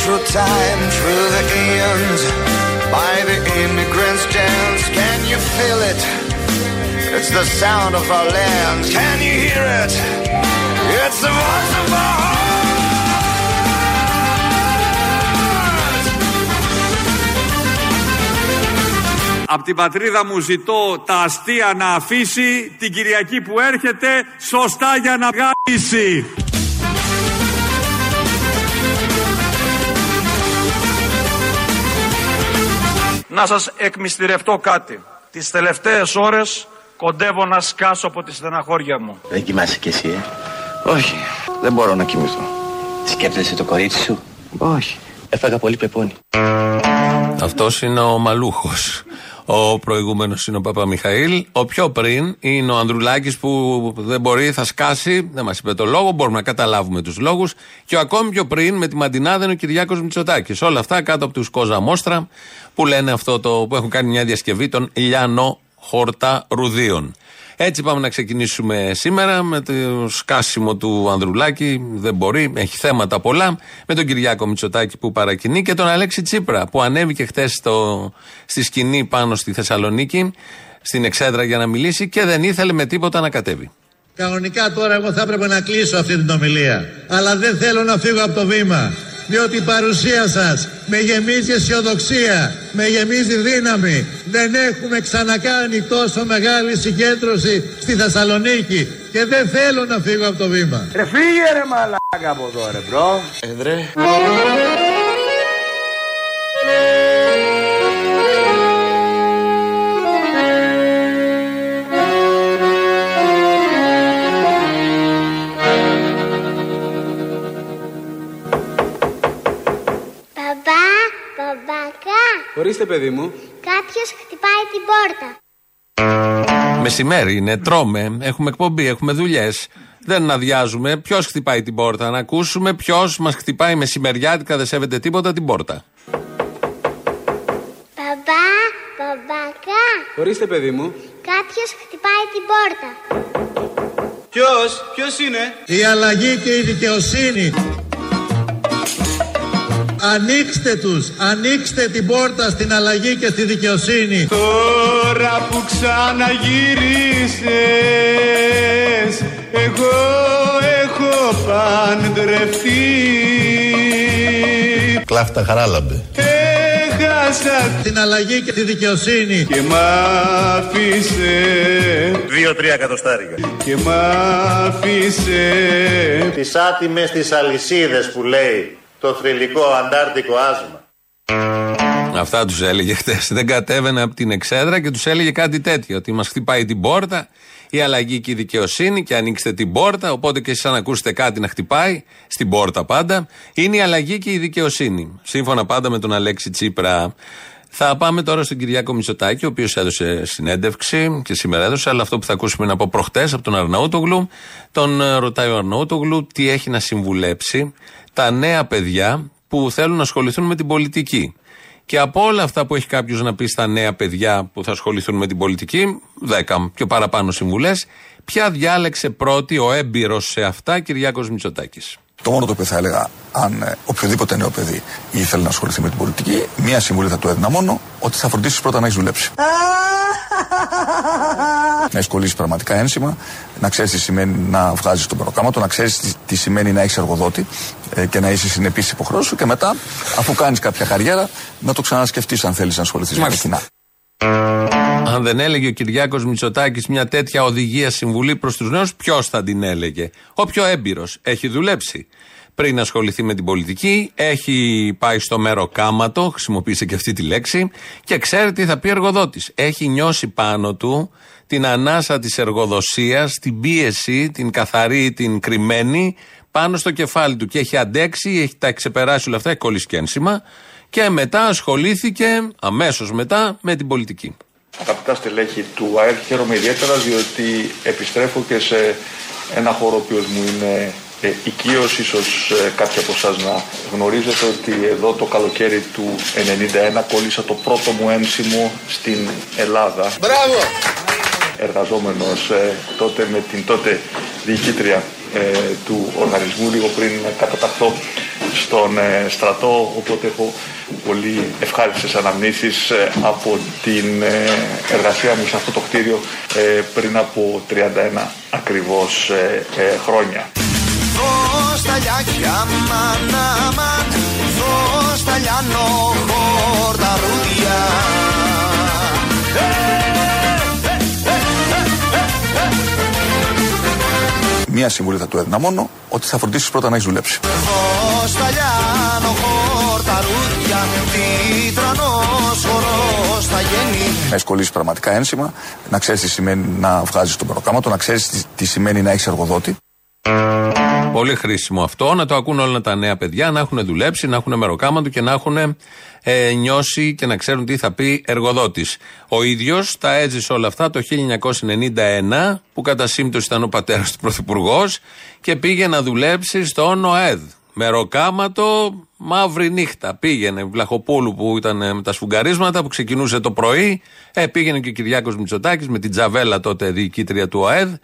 wandered through time, through the eons, by the immigrants' dance. Can you feel it? It's the sound of our lands. Can you hear it? It's the voice of our Από την πατρίδα μου ζητώ τα αστεία να αφήσει την Κυριακή που έρχεται σωστά για να βγάλει. Να σας εκμυστηρευτώ κάτι. Τις τελευταίες ώρες κοντεύω να σκάσω από τη στεναχώρια μου. Δεν κοιμάσαι κι εσύ, ε; Όχι, δεν μπορώ να κοιμηθώ. Σκέφτεσαι το κορίτσι σου; Όχι. Έφαγα πολύ πεπόνι. Αυτός είναι ο Μαλούχος. Ο προηγούμενος είναι ο Παπα-Μιχαήλ. Ο πιο πριν είναι ο Ανδρουλάκης που δεν μπορεί, θα σκάσει. Δεν μας είπε το λόγο, μπορούμε να καταλάβουμε τους λόγους. Και ο ακόμη πιο πριν με τη Μαντινάδα είναι ο Κυριάκος Μητσοτάκης. Όλα αυτά κάτω από τους Κόζα Μόστρα που λένε αυτό το που έχουν κάνει μια διασκευή των Λιάνο Χόρτα Ρουδίων. Έτσι πάμε να ξεκινήσουμε σήμερα με το σκάσιμο του Ανδρουλάκη. Δεν μπορεί, έχει θέματα πολλά. Με τον Κυριάκο Μητσοτάκη που παρακινεί και τον Αλέξη Τσίπρα που ανέβηκε χτες στη σκηνή πάνω στη Θεσσαλονίκη, στην Εξέδρα για να μιλήσει και δεν ήθελε με τίποτα να κατέβει. Κανονικά τώρα εγώ θα έπρεπε να κλείσω αυτή την ομιλία. Αλλά δεν θέλω να φύγω από το βήμα. Διότι η παρουσία σας με γεμίζει αισιοδοξία, με γεμίζει δύναμη. Δεν έχουμε ξανακάνει τόσο μεγάλη συγκέντρωση στη Θεσσαλονίκη και δεν θέλω να φύγω από το βήμα. Ρε φύγε ρε μαλάκα από εδώ ρε bro. Άντε ρε. Ορίστε παιδί μου. κάποιος χτυπάει την πόρτα. Μεσημέρι είναι, τρώμε, έχουμε εκπομπή, έχουμε δουλειές. Δεν αδειάζουμε. Ποιος χτυπάει την πόρτα, να ακούσουμε ποιος μας χτυπάει μεσημεριάτικα, δεν σέβεται τίποτα την πόρτα. Μπαμπά, μπαμπάκα, Ορίστε παιδί μου. κάποιος χτυπάει την πόρτα. Ποιος, ποιος είναι; Η αλλαγή και η δικαιοσύνη. Ανοίξτε τους, ανοίξτε την πόρτα στην αλλαγή και στη δικαιοσύνη. Τώρα που ξαναγυρίσες Εγώ έχω παντρευτεί Κλάφτα χαράλαμπε. Έχασα Την αλλαγή και τη δικαιοσύνη. και μ' άφησε Δύο-τρία εκατοστάρικα. Και μ' άφησε Τις άτιμες τις αλυσίδες που λέει το θρηλυκό αντάρτικο άσμα. Αυτά τους έλεγε χτες. Δεν κατέβαινε από την εξέδρα και τους έλεγε κάτι τέτοιο. Ότι μας χτυπάει την πόρτα, η αλλαγή και η δικαιοσύνη και ανοίξτε την πόρτα. Οπότε και εσείς, αν ακούσετε κάτι να χτυπάει, στην πόρτα πάντα, είναι η αλλαγή και η δικαιοσύνη. Σύμφωνα πάντα με τον Αλέξη Τσίπρα. Θα πάμε τώρα στον Κυριάκο Μητσοτάκη, ο οποίος έδωσε συνέντευξη και σήμερα έδωσε, αλλά αυτό που θα ακούσουμε είναι από προχτές, από τον Αρναούτογλου. Τον ε, ρωτάει ο Αρναούτογλου τι έχει να συμβουλέψει τα νέα παιδιά που θέλουν να ασχοληθούν με την πολιτική. Και από όλα αυτά που έχει κάποιος να πει στα νέα παιδιά που θα ασχοληθούν με την πολιτική, 10 πιο παραπάνω συμβουλές, ποια διάλεξε πρώτη ο έμπειρος σε αυτά Κυριάκος Μητσοτάκης; Το μόνο το οποίο θα έλεγα, αν ε, οποιοδήποτε νέο παιδί ήθελε να ασχοληθεί με την πολιτική, μία συμβουλή θα του έδινα μόνο ότι θα φροντίσει πρώτα να έχει δουλέψει. Να έχει κολλήσει πραγματικά ένσημα, να ξέρεις τι σημαίνει να βγάζεις τον περοκάματο, να ξέρεις τι, τι σημαίνει να έχεις εργοδότη ε, και να είσαι συνεπής στι υποχρεώσει σου και μετά, αφού κάνεις κάποια καριέρα, να το ξανασκεφτείς αν θέλεις να ασχοληθείς με τα κοινά. Αν δεν έλεγε ο Κυριάκος Μητσοτάκης μια τέτοια οδηγία συμβουλή προς τους νέους, ποιος θα την έλεγε; Ο πιο έμπειρος. Έχει δουλέψει. Πριν ασχοληθεί με την πολιτική, έχει πάει στο μέρο κάματο, χρησιμοποίησε και αυτή τη λέξη, και ξέρει τι θα πει εργοδότης. Έχει νιώσει πάνω του την ανάσα της εργοδοσίας, την πίεση, την καθαρή, την κρυμμένη, πάνω στο κεφάλι του. Και έχει αντέξει, έχει τα ξεπεράσει όλα αυτά, έχει κολλήσει και ένσημα, και μετά ασχολήθηκε αμέσως μετά με την πολιτική. Αγαπητά στελέχη του ΑΕΛ, χαίρομαι ιδιαίτερα διότι επιστρέφω και σε ένα χώρο ο οποίος μου είναι ε, οικείος, ίσως ε, κάποιοι από εσάς να γνωρίζετε ότι εδώ το καλοκαίρι του 91 κόλλησα το πρώτο μου έμψιμο στην Ελλάδα. Μπράβο! Εργαζόμενος ε, τότε με την τότε διοικήτρια ε, του οργανισμού λίγο πριν καταταχθώ στον ε, στρατό, οπότε έχω πολύ ευχάριστες αναμνήσεις ε, από την ε, εργασία μου σε αυτό το κτίριο ε, πριν από 31 ακριβώς ε, ε, χρόνια. Δώσ' τα λιάκια μαν, αμαν, δώσ' τα λιάνο χορταρούδια. Μία συμβουλή θα του έδινα μόνο ότι θα φροντίσεις πρώτα να έχεις δουλέψει. Δώσ' τα λιάνο χορταρούδια, τι τρανός χορός θα γίνει. Να εσκολίσει πραγματικά ένσημα, να ξέρεις τι σημαίνει να βγάζεις τον προκάματο, να ξέρεις τι, τι σημαίνει να έχεις εργοδότη. Πολύ χρήσιμο αυτό, να το ακούν όλα τα νέα παιδιά, να έχουν δουλέψει, να έχουν μεροκάματο και να έχουν ε, νιώσει και να ξέρουν τι θα πει εργοδότης. Ο ίδιος τα έζησε όλα αυτά το 1991, που κατά σύμπτωση ήταν ο πατέρας του Πρωθυπουργός και πήγε να δουλέψει στον ΟΕΔ. Μεροκάματο, μαύρη νύχτα. Πήγαινε Βλαχοπούλου που ήταν ε, με τα σφουγγαρίσματα που ξεκινούσε το πρωί. Ε, πήγαινε και ο Κυριάκος Μητσοτάκης με την Τζαβέλα τότε διοικήτρια του ΟΕΔ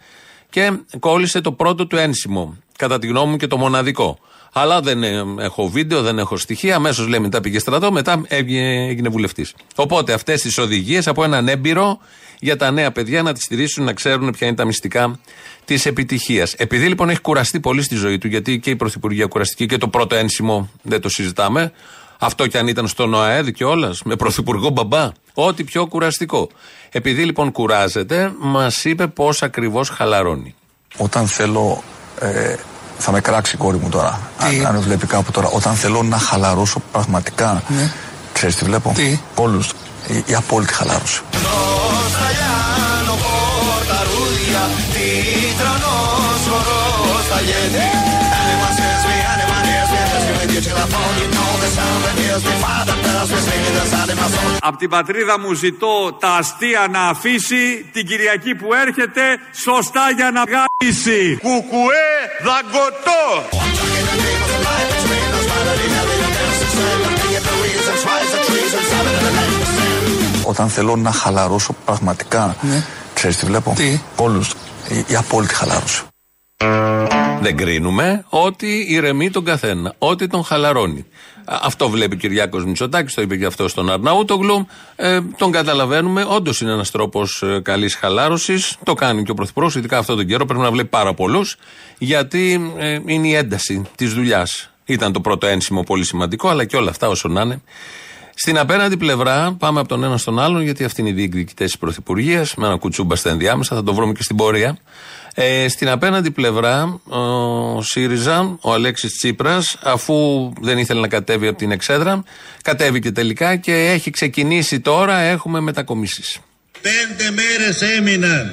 και κόλλησε το πρώτο του ένσημο. Κατά τη γνώμη μου και το μοναδικό. Αλλά δεν ε, έχω βίντεο, δεν έχω στοιχεία. Αμέσως λέει μετά πήγε στρατό, μετά έγινε, έγινε βουλευτής. Οπότε αυτές τις οδηγίες από έναν έμπειρο για τα νέα παιδιά να τις στηρίσουν, να ξέρουν ποια είναι τα μυστικά της επιτυχίας. Επειδή λοιπόν έχει κουραστεί πολύ στη ζωή του, γιατί και η Πρωθυπουργία κουραστική και το πρώτο ένσημο δεν το συζητάμε. Αυτό κι αν ήταν στον ΟΑΕΔ και όλας, με πρωθυπουργό μπαμπά. Ό,τι πιο κουραστικό. Επειδή λοιπόν κουράζεται, μας είπε πώς ακριβώς χαλαρώνει. Όταν θέλω. Ε, θα με κράξει η κόρη μου τώρα. Αν, αν με βλέπει κάπου τώρα. Όταν θέλω να χαλαρώσω πραγματικά. Ναι. Ξέρεις τι βλέπω; Τι; Όλους. Η, η απόλυτη χαλάρωση. Δώσ' τα λιάνο χορταρούδια, τι τρανός χορός θα γίνει. Anyone says me, anyone hears me, just gonna get you the phone, you know the sound that hears me. Father tells me, singing inside in my soul. Απ' την πατρίδα μου ζητώ τα αστεία να αφήσει την Κυριακή που έρχεται σωστά για να βγάλει. Κουκουέ δαγκωτό. Όταν θέλω να χαλαρώσω πραγματικά. Ναι. Ξέρεις τι βλέπω; Τι; Όλους. Η, η απόλυτη χαλάρωση. Δεν κρίνουμε ότι ηρεμεί τον καθένα, ότι τον χαλαρώνει. Α, Αυτό βλέπει ο Κυριάκος Μητσοτάκης, το είπε και αυτό στον Αρναούτογλου. Ε, τον καταλαβαίνουμε. Όντως είναι ένας τρόπος ε, καλής χαλάρωσης. Το κάνει και ο Πρωθυπουργός, ειδικά αυτόν τον καιρό. Πρέπει να βλέπει πάρα πολλούς, γιατί ε, είναι η ένταση της δουλειάς. Ήταν το πρώτο ένσημο πολύ σημαντικό, αλλά και όλα αυτά όσο να είναι. Στην απέναντι πλευρά, πάμε από τον ένα στον άλλον, γιατί αυτοί είναι οι διεκδικητές της Πρωθυπουργίας, με ένα κουτσούμπα στα ενδιάμεσα, θα το βρούμε και στην πορεία. Ε, στην απέναντι πλευρά, ο ΣΥΡΙΖΑ, ο Αλέξης Τσίπρας, αφού δεν ήθελε να κατέβει από την εξέδρα, κατέβηκε τελικά και έχει ξεκινήσει τώρα, έχουμε μετακομίσεις. Πέντε μέρες έμειναν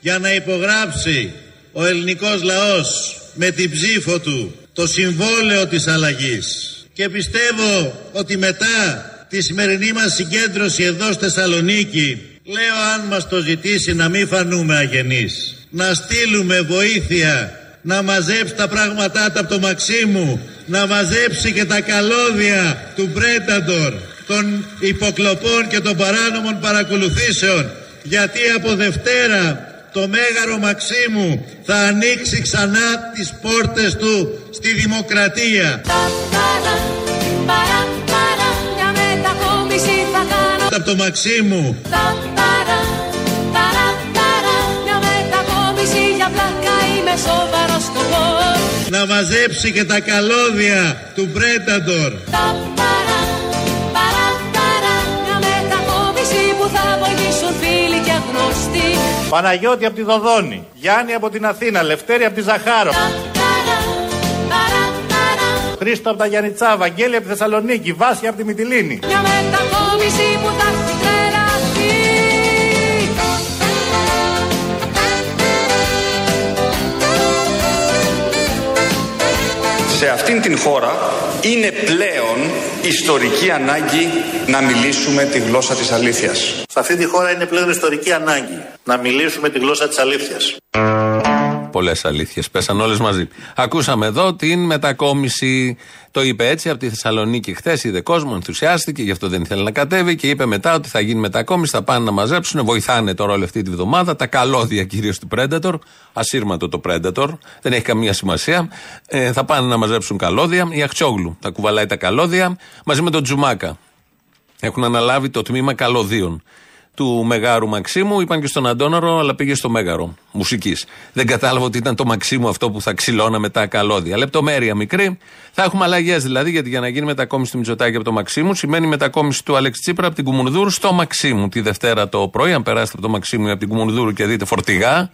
για να υπογράψει ο ελληνικός λαός με την ψήφο του το συμβόλαιο της αλλαγής. Και πιστεύω ότι μετά τη σημερινή μας συγκέντρωση εδώ στη Θεσσαλονίκη λέω αν μας το ζητήσει να μην φανούμε αγενείς. Να στείλουμε βοήθεια να μαζέψει τα πράγματά του από το Μαξίμου, να μαζέψει και τα καλώδια του Πρέταντορ, των υποκλοπών και των παράνομων παρακολουθήσεων, γιατί από Δευτέρα το Μέγαρο Μαξίμου θα ανοίξει ξανά τις πόρτες του στη δημοκρατία. Από το Μαξίμου. Να μαζέψει και τα καλώδια του Πρέταντορ. Παναγιώτη από τη Δοδόνη, Γιάννη από την Αθήνα, Λευτέρη από τη Ζαχάρο. Χρήστο από τα Γιάννητσά, Βαγγέλη από τη Θεσσαλονίκη, Βάση από τη Μυτιλίνη. Μια μετακόμιση που θα έχει τρελαθεί. Σε αυτήν την χώρα είναι πλέον ιστορική ανάγκη να μιλήσουμε τη γλώσσα της αλήθειας. Σε αυτή τη χώρα είναι πλέον ιστορική ανάγκη να μιλήσουμε τη γλώσσα της αλήθειας. Πολλές αλήθειες. Πέσαν όλες μαζί. Ακούσαμε εδώ την μετακόμιση. Το είπε έτσι από τη Θεσσαλονίκη χθες. Είδε κόσμο, ενθουσιάστηκε, γι' αυτό δεν ήθελε να κατέβει και είπε μετά ότι θα γίνει μετακόμιση, θα πάνε να μαζέψουν. Βοηθάνε τώρα όλη αυτή τη βδομάδα. Τα καλώδια κυρίως του Predator. Ασύρματο το Predator. Δεν έχει καμία σημασία. Ε, θα πάνε να μαζέψουν καλώδια. Η Αχτσόγλου θα κουβαλάει τα καλώδια μαζί με τον Τζουμάκα. Έχουν αναλάβει το τμήμα καλωδίων του Μεγάρου Μαξίμου. Είπαν και στον Αντόναρο, αλλά πήγε στο Μέγαρο μουσικής. Δεν κατάλαβα ότι ήταν το Μαξίμου αυτό που θα ξυλώναμε τα καλώδια. Λεπτομέρεια μικρή. Θα έχουμε αλλαγές δηλαδή, γιατί για να γίνει μετακόμιση του Μητσοτάκη από το Μαξίμου σημαίνει μετακόμιση του Αλέξη Τσίπρα από την Κουμουνδούρου στο Μαξίμου. Τη Δευτέρα το πρωί, αν περάσετε από το Μαξίμου ή από την Κουμουνδούρου και δείτε φορτηγά,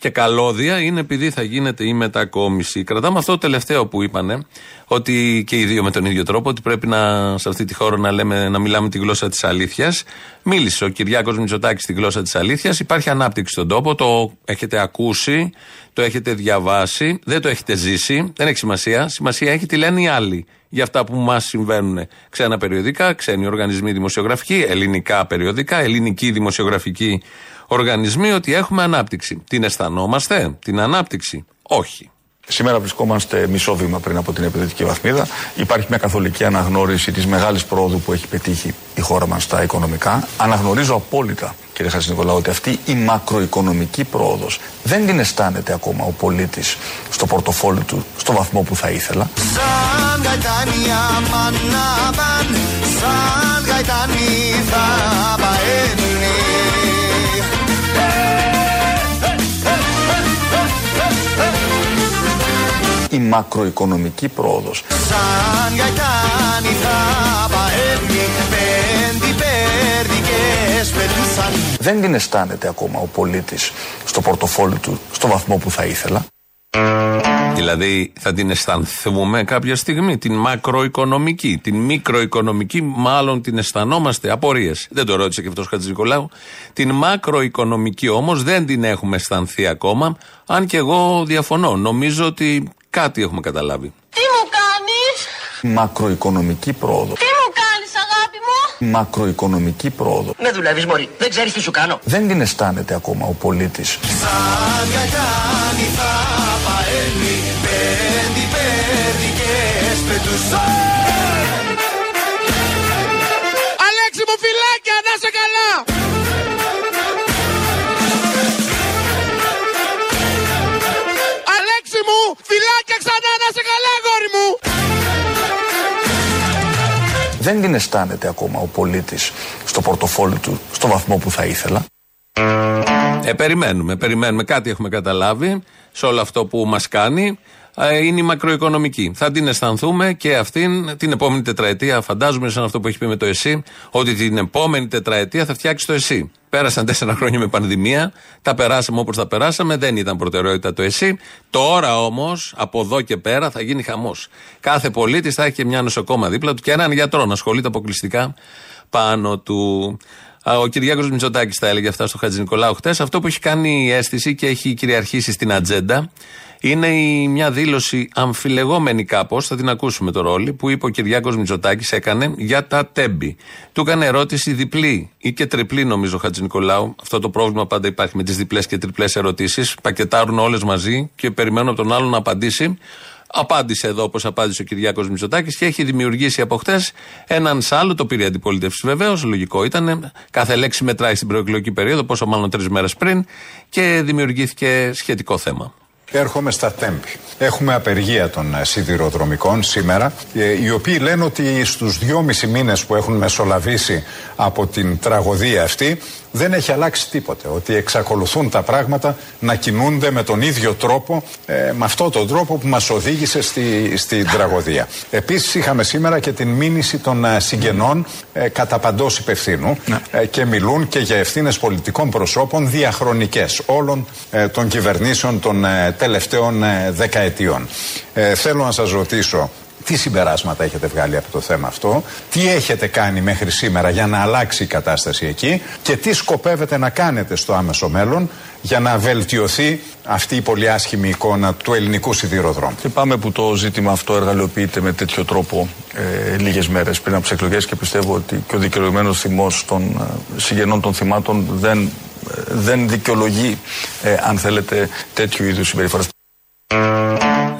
και καλώδια είναι επειδή θα γίνεται η μετακόμιση. Κρατάμε αυτό το τελευταίο που είπανε, ότι και οι δύο με τον ίδιο τρόπο, ότι πρέπει να, σε αυτή τη χώρα να, λέμε, να μιλάμε τη γλώσσα της αλήθειας. Μίλησε ο Κυριάκος Μητσοτάκης στη γλώσσα της αλήθειας. Υπάρχει ανάπτυξη στον τόπο, το έχετε ακούσει, το έχετε διαβάσει, δεν το έχετε ζήσει, δεν έχει σημασία. Σημασία έχει τι λένε οι άλλοι για αυτά που μας συμβαίνουν. Ξένα περιοδικά, ξένοι οργανισμοί δημοσιογραφικοί, ελληνικά περιοδικά, ελληνική δημοσιογραφική οργανισμοί ότι έχουμε ανάπτυξη. Την αισθανόμαστε, την ανάπτυξη; Όχι. Σήμερα βρισκόμαστε μισό βήμα πριν από την επιδετική βαθμίδα. Υπάρχει μια καθολική αναγνώριση της μεγάλης πρόοδου που έχει πετύχει η χώρα μας στα οικονομικά. Αναγνωρίζω απόλυτα, κύριε Χατζηνικολάου, ότι αυτή η μακροοικονομική πρόοδος δεν την αισθάνεται ακόμα ο πολίτης στο πορτοφόλι του στο βαθμό που θα ήθελα. Η μακροοικονομική πρόοδος. Δεν την αισθάνεται ακόμα ο πολίτης στο πορτοφόλι του στο βαθμό που θα ήθελα. Δηλαδή θα την αισθανθούμε κάποια στιγμή, την μακροοικονομική, την μικροοικονομική, μάλλον την αισθανόμαστε. Απορίες. Δεν το ρώτησε και αυτός Χατζης Νικολάου. Την μακροοικονομική όμως δεν την έχουμε αισθανθεί ακόμα, αν και εγώ διαφωνώ. Νομίζω ότι κάτι έχουμε καταλάβει. Τι μου κάνεις, Μακροοικονομική πρόοδο. Τι μου κάνεις, αγάπη μου; Μακροοικονομική πρόοδο. Με δουλεύεις, Μωρή. Δεν ξέρεις τι σου κάνω. Δεν την αισθάνεται ακόμα ο πολίτης. Αλέξη μου φυλάκια, να σε καλά! Δεν την αισθάνεται ακόμα ο πολίτης στο πορτοφόλι του στο βαθμό που θα ήθελα. Ε, περιμένουμε, περιμένουμε. Κάτι έχουμε καταλάβει σε όλο αυτό που μας κάνει. Ε, είναι η μακροοικονομική. Θα την αισθανθούμε και αυτήν την επόμενη τετραετία. Φαντάζομαι, σαν αυτό που έχει πει με το ΕΣΥ, ότι την επόμενη τετραετία θα φτιάξει το ΕΣΥ. Πέρασαν τέσσερα χρόνια με πανδημία. Τα περάσαμε όπως τα περάσαμε. Δεν ήταν προτεραιότητα το ΕΣΥ. Τώρα όμως, από εδώ και πέρα, θα γίνει χαμός. Κάθε πολίτης θα έχει και μια νοσοκόμα δίπλα του και έναν γιατρό να ασχολείται αποκλειστικά πάνω του. Ο Κυριάκος Μητσοτάκης τα έλεγε αυτά στο Χατζη Νικολάου χτε. Αυτό που έχει κάνει η αίσθηση και έχει κυριαρχήσει στην ατζέντα είναι η, μια δήλωση αμφιλεγόμενη κάπως, θα την ακούσουμε το ρόλο, που είπε ο Κυριάκος Μητσοτάκης έκανε για τα τέμπη. Του έκανε ερώτηση διπλή ή και τριπλή, νομίζω, ο Χατζη Νικολάου. Αυτό το πρόβλημα πάντα υπάρχει με τις διπλές και τριπλές ερωτήσεις. Πακετάρουν όλες μαζί και περιμένουν από τον άλλον να απαντήσει. Απάντησε εδώ όπως απάντησε ο Κυριάκος Μητσοτάκης και έχει δημιουργήσει από χτες έναν σάλο. Το πήρε αντιπολίτευση βεβαίως, λογικό ήταν. Κάθε λέξη μετράει στην προεκλογική περίοδο, πόσο μάλλον τρεις μέρες πριν και δημιουργήθηκε σχετικό θέμα. Έρχομαι στα τέμπη. Έχουμε απεργία των ε, σιδηροδρομικών σήμερα, ε, οι οποίοι λένε ότι στους δυόμισι μήνες που έχουν μεσολαβήσει από την τραγωδία αυτή δεν έχει αλλάξει τίποτε. Ότι εξακολουθούν τα πράγματα να κινούνται με τον ίδιο τρόπο, ε, με αυτόν τον τρόπο που μας οδήγησε στη, στην τραγωδία. Επίσης είχαμε σήμερα και την μήνυση των ε, συγγενών ε, κατά παντός υπευθύνου ε, και μιλούν και για ευθύνες πολιτικών προσώπων διαχρονικές όλων ε, των κυβερνήσεων των ε, τελευταίων δεκαετιών. θέλω να σας ρωτήσω τι συμπεράσματα έχετε βγάλει από το θέμα αυτό, τι έχετε κάνει μέχρι σήμερα για να αλλάξει η κατάσταση εκεί; Και τι σκοπεύετε να κάνετε στο άμεσο μέλλον για να βελτιωθεί αυτή η πολύ άσχημη εικόνα του ελληνικού σιδηροδρόμου; Και πάμε που το ζήτημα αυτό εργαλειοποιείται με τέτοιο τρόπο ε, λίγες μέρες πριν από τις εκλογές και πιστεύω ότι και ο δικαιολογημένος θυμός των ε, συγγενών των θυμάτων δεν δεν δικαιολογεί, ε, αν θέλετε, τέτοιου είδους συμπεριφορέ.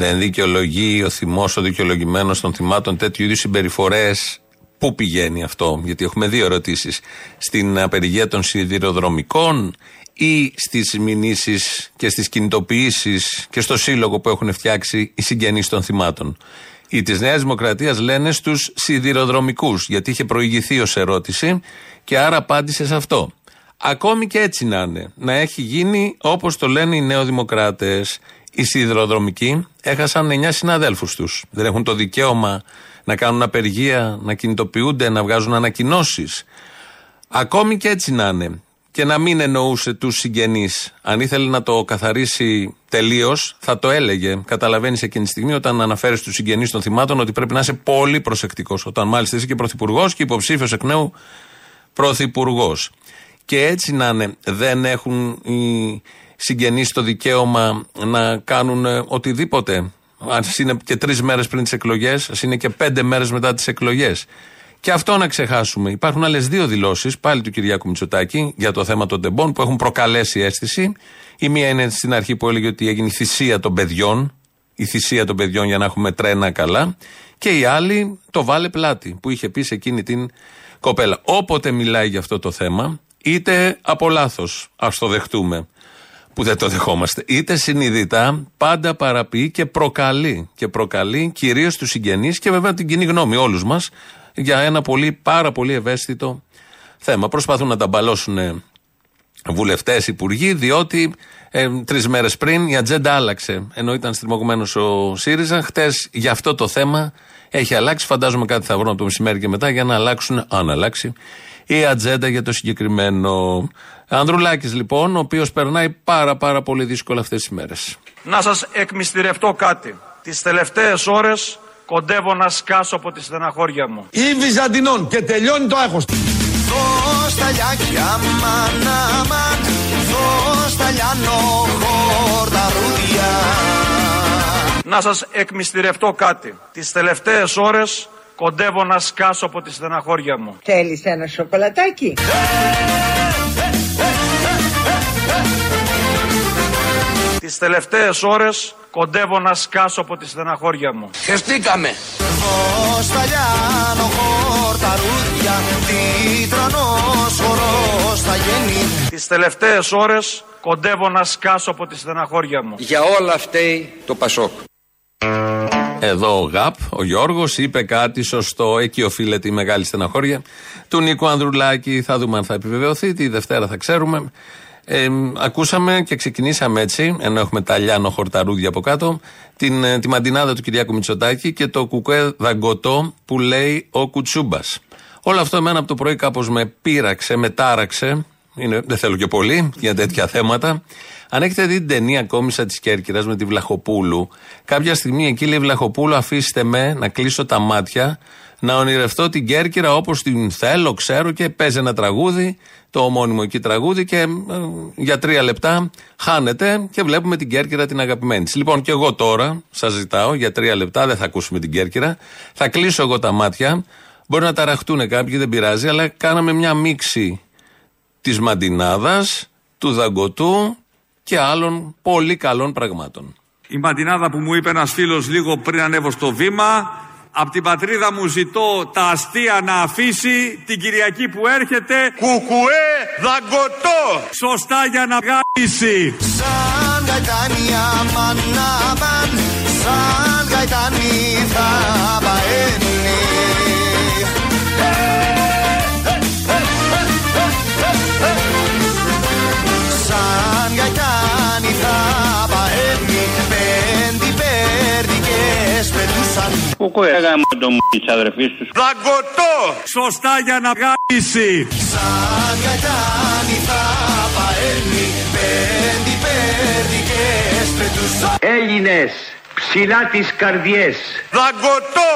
Δεν δικαιολογεί ο θυμός, ο δικαιολογημένος των θυμάτων τέτοιου είδους συμπεριφορές. Πού πηγαίνει αυτό, γιατί έχουμε δύο ερωτήσεις. Στην απεργία των σιδηροδρομικών ή στις μηνύσεις και στις κινητοποιήσεις και στο σύλλογο που έχουν φτιάξει οι συγγενείς των θυμάτων. Οι της Νέας Δημοκρατίας λένε στους σιδηροδρομικούς, γιατί είχε προηγηθεί ως ερώτηση και άρα απάντησε σε αυτό. Ακόμη και έτσι να είναι, να έχει γίνει όπως το λένε οι νεοδημοκράτες. Οι σιδηροδρομικοί έχασαν 9 συναδέλφους τους. Δεν έχουν το δικαίωμα να κάνουν απεργία, να κινητοποιούνται, να βγάζουν ανακοινώσεις. Ακόμη και έτσι να είναι. Και να μην εννοούσε τους συγγενείς. Αν ήθελε να το καθαρίσει τελείως, θα το έλεγε. Καταλαβαίνεις εκείνη τη στιγμή όταν αναφέρεις τους συγγενείς των θυμάτων ότι πρέπει να είσαι πολύ προσεκτικός. Όταν μάλιστα είσαι και πρωθυπουργός και υποψήφιος εκ νέου πρωθυπουργός. Και έτσι να είναι, δεν έχουν οι συγγενείς το δικαίωμα να κάνουν ε, οτιδήποτε. Α είναι και τρεις μέρες πριν τις εκλογές, ας είναι και πέντε μέρες μετά τις εκλογές. Και αυτό να ξεχάσουμε. Υπάρχουν άλλες δύο δηλώσεις, πάλι του Κυριάκου Μητσοτάκη, για το θέμα των τεμπών, που έχουν προκαλέσει αίσθηση. Η μία είναι στην αρχή που έλεγε ότι έγινε η θυσία των παιδιών, η θυσία των παιδιών για να έχουμε τρένα καλά. Και η άλλη, το βάλε πλάτη, που είχε πει σε εκείνη την κοπέλα. Όποτε μιλάει για αυτό το θέμα, είτε από λάθος, ας το δεχτούμε, που δεν το δεχόμαστε, είτε συνειδητά, πάντα παραποιεί και προκαλεί. Και προκαλεί κυρίως τους συγγενείς και βέβαια την κοινή γνώμη, όλους μας, για ένα πολύ, πάρα πολύ ευαίσθητο θέμα. Προσπαθούν να τα μπαλώσουν βουλευτές, υπουργοί, διότι ε, τρεις μέρες πριν η ατζέντα άλλαξε. Ενώ ήταν στριμωγμένος ο ΣΥΡΙΖΑ, χτες για αυτό το θέμα έχει αλλάξει. Φαντάζομαι κάτι θα βρουν από το μεσημέρι και μετά για να αλλάξουν, αν αλλάξει, η ατζέντα για το συγκεκριμένο. Ανδρουλάκης λοιπόν, ο οποίος περνάει πάρα πάρα πολύ δύσκολα αυτές τις μέρες. Να σας εκμυστηρευτώ κάτι. Τις τελευταίες ώρες κοντεύω να σκάσω από τη στεναχώρια μου. Ή Βυζαντινών και τελειώνει το άγχος. Δώσ' τα λιάκια μαν αμάν Δώσ' τα λιάνο χορταρούδια Να σας εκμυστηρευτώ κάτι. Τις τελευταίες ώρες κοντεύω να σκάσω από τη στεναχώρια μου. Θέλεις ένα σοκολατάκι; Τις τελευταίες ώρες κοντεύω να σκάσω από τη στεναχώρια μου. Χεστήκαμε. Δώσ' τα λιάνο χορταρούδια Τίτρανος χορός θα γίνει Τις τελευταίες ώρες κοντεύω να σκάσω από τη στεναχώρια μου. Για όλα φταίει το Πασόκ. Εδώ ο ΓΑΠ, ο Γιώργος, είπε κάτι σωστό. Εκεί οφείλεται η μεγάλη στεναχώρια του Νίκου Ανδρουλάκη. Θα δούμε αν θα επιβεβαιωθεί. Τη Δευτέρα θα ξέρουμε. Ε, ακούσαμε και ξεκινήσαμε έτσι, ενώ έχουμε τα λιάνο χορταρούδια από κάτω, την, ε, τη μαντινάδα του Κυριάκου Μητσοτάκη και το κουκουέ δαγκωτό που λέει ο Κουτσούμπας. Όλο αυτό εμένα από το πρωί κάπως με πείραξε, με τάραξε. Είναι, δεν θέλω και πολύ για τέτοια θέματα. Αν έχετε δει την ταινία κόμισα της Κέρκυρας με τη Βλαχοπούλου, κάποια στιγμή εκεί λέει Βλαχοπούλου, αφήστε με να κλείσω τα μάτια, να ονειρευτώ την Κέρκυρα όπως την θέλω, ξέρω και παίζει ένα τραγούδι, το ομώνυμο εκεί τραγούδι και ε, για τρία λεπτά χάνεται και βλέπουμε την Κέρκυρα την αγαπημένη της. Λοιπόν, και εγώ τώρα σας ζητάω για τρία λεπτά, δεν θα ακούσουμε την Κέρκυρα, θα κλείσω εγώ τα μάτια. Μπορεί να ταραχτούν κάποιοι, δεν πειράζει, αλλά κάναμε μια μίξη της Μαντινάδας, του Δαγκωτού και άλλων πολύ καλών πραγμάτων. Η μαντινάδα που μου είπε ένας φίλος λίγο πριν ανέβω στο βήμα Απ' την πατρίδα μου ζητώ τα αστεία να αφήσει την Κυριακή που έρχεται Κουκουέ δαγκωτό! Σωστά για να βγάλει Σαν γαϊτάνι αμάν αμάν Σαν γαϊτάνι θα παένει Κουκουέ γάμο το μου της αδερφής τους. Δαγκωτό Σωστά για να βγάλει Σαν γαϊτάνι θα παένει Πέντε πέρδικες πετούσαν Έλληνες, ψηλά τις καρδιές. Δαγκωτό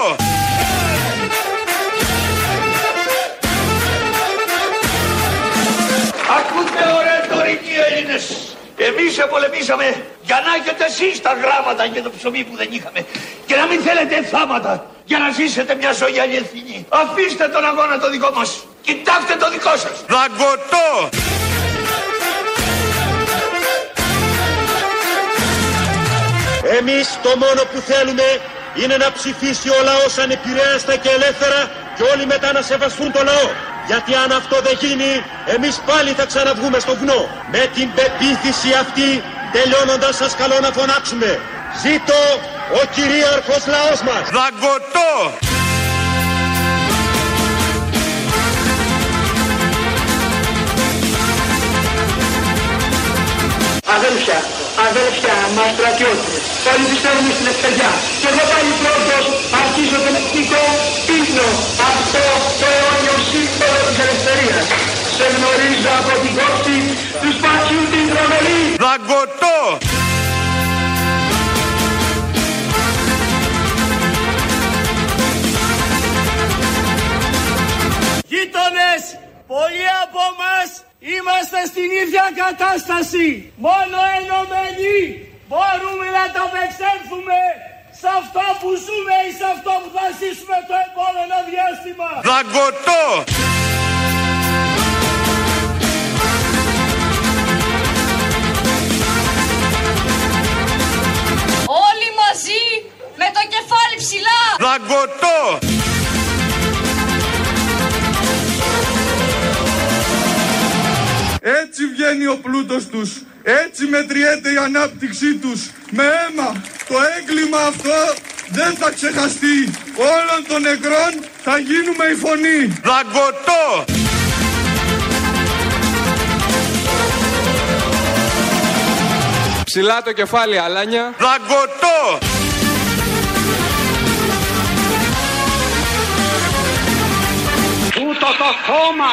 Εμείς επολέμησαμε. για να έχετε εσείς τα γράμματα για το ψωμί που δεν είχαμε. Και να μην θέλετε θάματα για να ζήσετε μια ζωή αληθινή. Αφήστε τον αγώνα το δικό μας. Κοιτάξτε το δικό σας. Δαγκωτό! Εμείς το μόνο που θέλουμε είναι να ψηφίσει ο λαός ανεπηρέαστα και ελεύθερα και όλοι μετά να σεβαστούν το λαό. Γιατί αν αυτό δεν γίνει, εμείς πάλι θα ξαναβγούμε στο βουνό. Με την πεποίθηση αυτή, τελειώνοντας σας καλώ να φωνάξουμε. Ζήτω ο κυρίαρχος λαός μας. Δαγκωτό! Αδέλφια, αδέλφια μας στρατιώτες, όλοι πιστεύουμε στην ελευθεριά. Και εγώ πάλι πρώτος αρχίζω τον εθνικό ύπνο, αυτό το αιώνιο σύμβολο της ελευθερίας. Σε γνωρίζω από την κόψη τους σπασιού την τρομερή. Δαγκωτό! Γείτονες, πολλοί από μας είμαστε στην ίδια κατάσταση. Μόνο ενωμένοι μπορούμε να τα απεξέλθουμε σε αυτό που ζούμε ή σε αυτό που θα ζήσουμε το επόμενο διάστημα. Δαγκωτό! Όλοι μαζί με το κεφάλι ψηλά. Δαγκωτό! Έτσι βγαίνει ο πλούτος τους. Έτσι μετριέται η ανάπτυξή τους. Με αίμα. Το έγκλημα αυτό δεν θα ξεχαστεί. Όλων των νεκρών θα γίνουμε η φωνή. Δαγκωτό! Ψηλά το κεφάλι, αλάνια. Δαγκωτό! Τούτο το κόμμα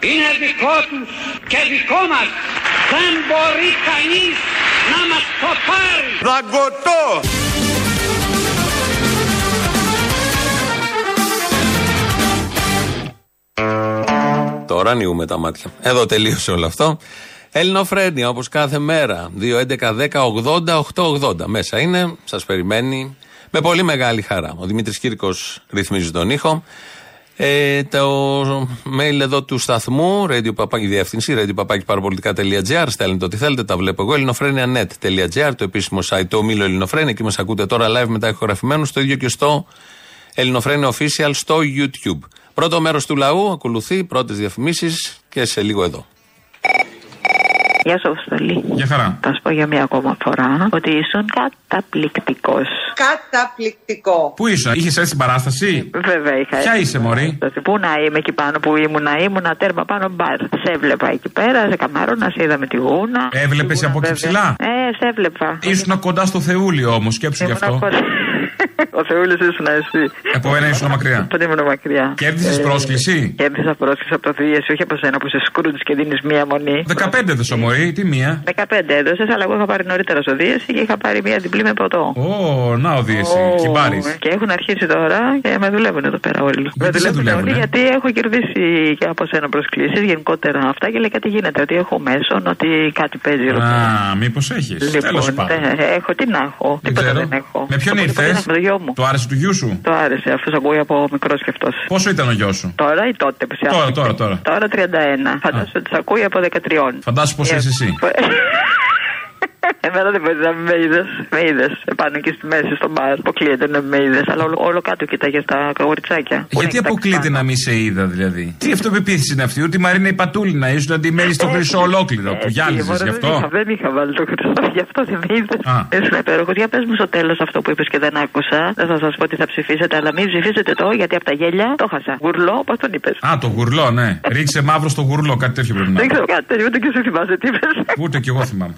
είναι δικό τους και δικό μας. Δεν μπορεί κανείς να μας το πάρει. Δαγκωτό! Τώρα ανοίγουμε τα μάτια. Εδώ τελείωσε όλο αυτό. Ελληνοφρένια όπως κάθε μέρα. 2.11.10.80.880. Μέσα είναι, σας περιμένει με πολύ μεγάλη χαρά. Ο Δημήτρης Κύρκος ρυθμίζει τον ήχο. Ε, το mail εδώ του σταθμού, radio, παπάκι, διεύθυνση, radiopapaki.parapolitica.gr. Στέλνετε ό,τι θέλετε, τα βλέπω εγώ. ελληνοφρένια.net.gr, το επίσημο site, το ομίλο Ελληνοφρένια. Εκεί μας ακούτε τώρα live μετά ηχογραφημένους. Το ίδιο και στο Ελληνοφρένια Official στο YouTube. Πρώτο μέρος του λαού ακολουθεί, πρώτες διαφημίσεις και σε λίγο εδώ. Γεια σου, Αποστολή. Γεια χαρά. Θα σου πω για μια ακόμα φορά ότι ήσουν καταπληκτικός. Καταπληκτικό. Πού ήσουν, είχες έρθει στην παράσταση; Βέβαια είχα. Ποια είσαι, Μωρή; Πού να είμαι εκεί πάνω που ήμουν, ήμουν τέρμα πάνω μπαρ. Σε έβλεπα εκεί πέρα, σε καμάρωνα, σε είδα με τη γούνα. Έβλεπες Τη γούνα, από εκεί βέβαια. ψηλά; Ε, σε έβλεπα. Ήσουν κοντά στο Θεούλη όμως, σκέψου γι' αυτό. Ο Θεούλης ήσουν εσύ. Από ένα ήσουν μακριά. Τον ήμουν μακριά. Κέρδισες Ε, πρόσκληση; Κέρδισα πρόσκληση από το Δίεση, όχι από σένα που είσαι σκρούτη και δίνεις μία μονή. 15 έδωσε ο Μωρή, τι μία; 15 έδωσες, αλλά εγώ είχα πάρει νωρίτερα στο Δίεση και είχα πάρει μία διπλή με ποτό. Ω, να ο Δίεση, Ω, κυμπάρη. Και έχουν αρχίσει τώρα και με δουλεύουν εδώ πέρα όλοι. Γιατί σε δουλεύουνε; όλοι γιατί έχω κερδίσει και από σένα προσκλήσεις γενικότερα αυτά και λέει κάτι γίνεται. Ότι έχω μέσον, ότι κάτι παίζει ρωτάω. Α, μήπως έχεις. Τέλος Λοιπόν, πάντων. ναι, έχω, τι να έχω. Δεν Τίποτα ξέρω. δεν έχω. Με ποιον Από ήρθες; Τίποτα, Με το γιο μου. Το άρεσε του γιού σου; Το άρεσε, αυτός ακούει από μικρός και αυτός. Πόσο ήταν ο γιος σου; Τώρα ή τότε που σε Τώρα, άκουσε; τώρα, τώρα. Τώρα 31. Φαντάζομαι ότι σε ακούει από 13. Φαντάσου πώ Ε, είσαι εσύ. Εμένα δεν μπορεί να με είδες. Με είδες. Επάνω εκεί στη μέση στο μπαρ. Αποκλείεται να με είδες. Αλλά όλο, όλο κάτω κοίταγες τα κοριτσάκια. Που Γιατί είναι αποκλείται να μην σε είδα, δηλαδή; Τι αυτοπεποίθηση είναι αυτή, ότι η Μαρίνα η Πατούλινα, ήσουν αντιμένη στο χρυσό ολόκληρο. Που γυάλιζες μωρέ, γι' δεν είχα- αυτό. Δεν είχα βάλει το χρυσό, γι' αυτό δεν με είδες. Α. Ήσουν υπέροχος. Για πες μου στο τέλος αυτό που είπες και δεν άκουσα. Δεν θα σας πω τι θα ψηφίσετε, αλλά μην ψηφίσετε το γιατί από τα γέλια το χάσα. Γουρλό, πώς τον είπες; Α, το γουρλό, ναι. Ρίξε μαύρο στο γουρλό, κάτι τέτοιο πρέπει να Δεν είναι. ξέρω κάτι τέτοιο, ούτε και σου θυμάσαι τι είπες. Ούτε κι εγώ θυμάμαι.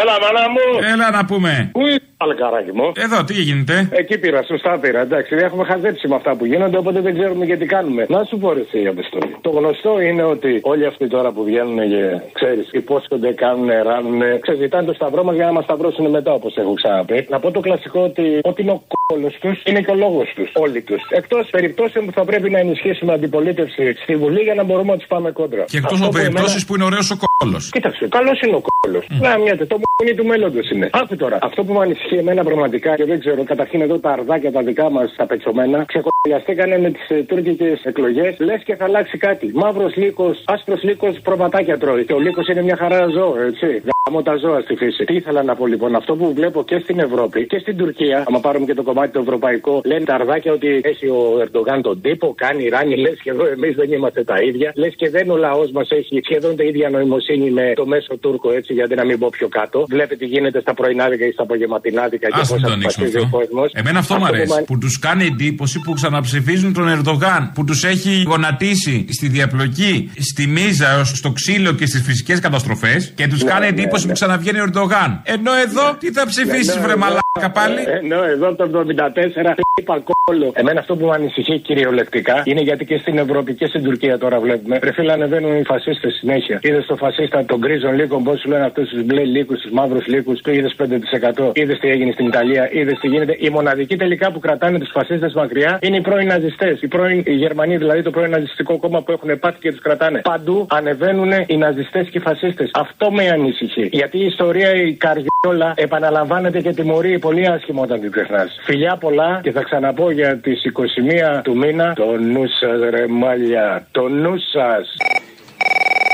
Έλα, μάνα μου. Έλα να πούμε. Πού είσαι, παλικάράκι μου. Εδώ, τι γίνεται; Εκεί πήρα, σωστά πήρα. Εντάξει, έχουμε χαζέψει με αυτά που γίνονται, οπότε δεν ξέρουμε γιατί κάνουμε. Να σου πω ρε, εσύ, η αποστολή. Το γνωστό είναι ότι όλοι αυτοί τώρα που βγαίνουν και ξέρεις, υπόσχονται, κάνουν, ράνουν, ξεζητάνε το σταυρό μας για να μας σταυρώσουν μετά, όπως έχω ξαναπεί. Να πω το κλασικό ότι ό,τι είναι ο κόλος τους είναι και ο λόγος τους. Όλοι τους. Εκτός περιπτώσεων που θα πρέπει να ενισχύσουμε αντιπολίτευση στη Βουλή για να μπορούμε να τους πάμε κόντρα. Και εκτός Αυτό από που εμένα- περιπτώσει που είναι ωραίος ο κόλος. Κοίταξε, καλός είναι ο κόλλο. Να μοιάτε, το μουνί του μέλλοντος είναι. Άκου τώρα. Αυτό που με ανησυχεί εμένα πραγματικά και δεν ξέρω, καταρχήν εδώ τα αρδάκια τα δικά μας τα πετσωμένα ξεκολλιαστήκανε με τις ε, τουρκικές εκλογές. Λες και θα αλλάξει κάτι. Μαύρος λύκος, άσπρος λύκος, προβατάκια τρώει. Και ο λύκος είναι μια χαρά ζώο, έτσι. γάμο τα ζώα στη φύση. Τι ήθελα να πω λοιπόν, αυτό που βλέπω και στην Ευρώπη και στην Τουρκία, άμα πάρουμε και το κομμάτι το ευρωπαϊκό, λένε τα αρδάκια ότι έχει ο Ερντογάν τον τύπο, κάνει ράνι, λες και εδώ εμείς δεν είμαστε τα ίδια. Λες και δεν ο λαός μας έχει σχεδόν την ίδια νοημοσύνη με το μέσο Τούρκο, έτσι, γιατί να μην πω πιο κάτω. Βλέπετε τι γίνεται στα πρωινάδικα ή στα απογευματινάδικα και Ας πώς μην το ανοίξουμε αποφασίζει ο αυτό. κόσμος. Εμένα αυτό μου αρέσει. Που τους κάνει εντύπωση που ξαναψηφίζουν τον Ερντογάν. Που τους έχει γονατίσει στη διαπλοκή, στη μίζα, έως στο ξύλο και στις φυσικές καταστροφές. Και τους Ναι, κάνει ναι, εντύπωση ναι. που ξαναβγαίνει ο Ερντογάν. Ενώ εδώ τι θα ψηφίσεις, βρε μαλάκα; Πάλι; Ε, Ενώ εδώ το 74 είπα κόλλο. Εμένα αυτό που με ανησυχεί κυριολεκτικά είναι γιατί και στην Ευρώπη και στην Τουρκία τώρα βλέπουμε. Ρε φίλε, ανεβαίνουν οι φασίστες συνέχεια. Είδες το φασίστα των γκρίζων λύκων, πώς σου λένε αυτούς τους μπλε λύκους, τους μαύρους λύκους, το είδες 5%. Είδες τι έγινε στην Ιταλία, είδες τι γίνεται. Οι μοναδικοί τελικά που κρατάνε τους φασίστες μακριά είναι οι πρώην ναζιστές. Οι πρώην οι Γερμανοί, δηλαδή το πρώην ναζιστικό κόμμα που έχουν πάθει και τους κρατάνε. Παντού ανεβαίνουν οι ναζιστές και οι φασίστες. Αυτό με ανησυχεί. Γιατί η ιστορία, η καριόλα επαναλαμβάνεται και τιμωρεί πολύ άσχημα όταν την ξεχνάς. Φιλιά πολλά και θα ξαναπώ για τις 21 του μήνα. Το νου σας, ρε μάλια. Το νου σας.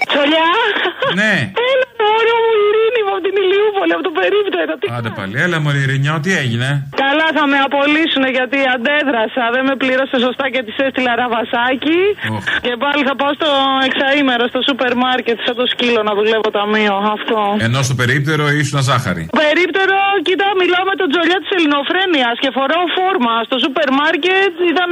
Τσολιά! Ναι. Έλα, το όριο μου ειρήνη μου από την Ηλιούπολη, από το περίπτερο. Τι... Άντε πάλι, έλα μωρή Ρινιό, τι έγινε; Καλά, θα με απολύσουν γιατί αντέδρασα. Δεν με πλήρωσε σωστά και τη έστειλα ραβασάκι. Και πάλι θα πάω στο εξαήμερο, στο σούπερ μάρκετ, σαν το σκύλο να δουλεύω ταμείο. Αυτό. Ενώ στο περίπτερο ήσουν ζάχαρη. Περίπτερο, κοίτα, μιλάω με τον τζολιά της Ελληνοφρένειας και φοράω φόρμα. Στο σούπερ μάρκετ ήταν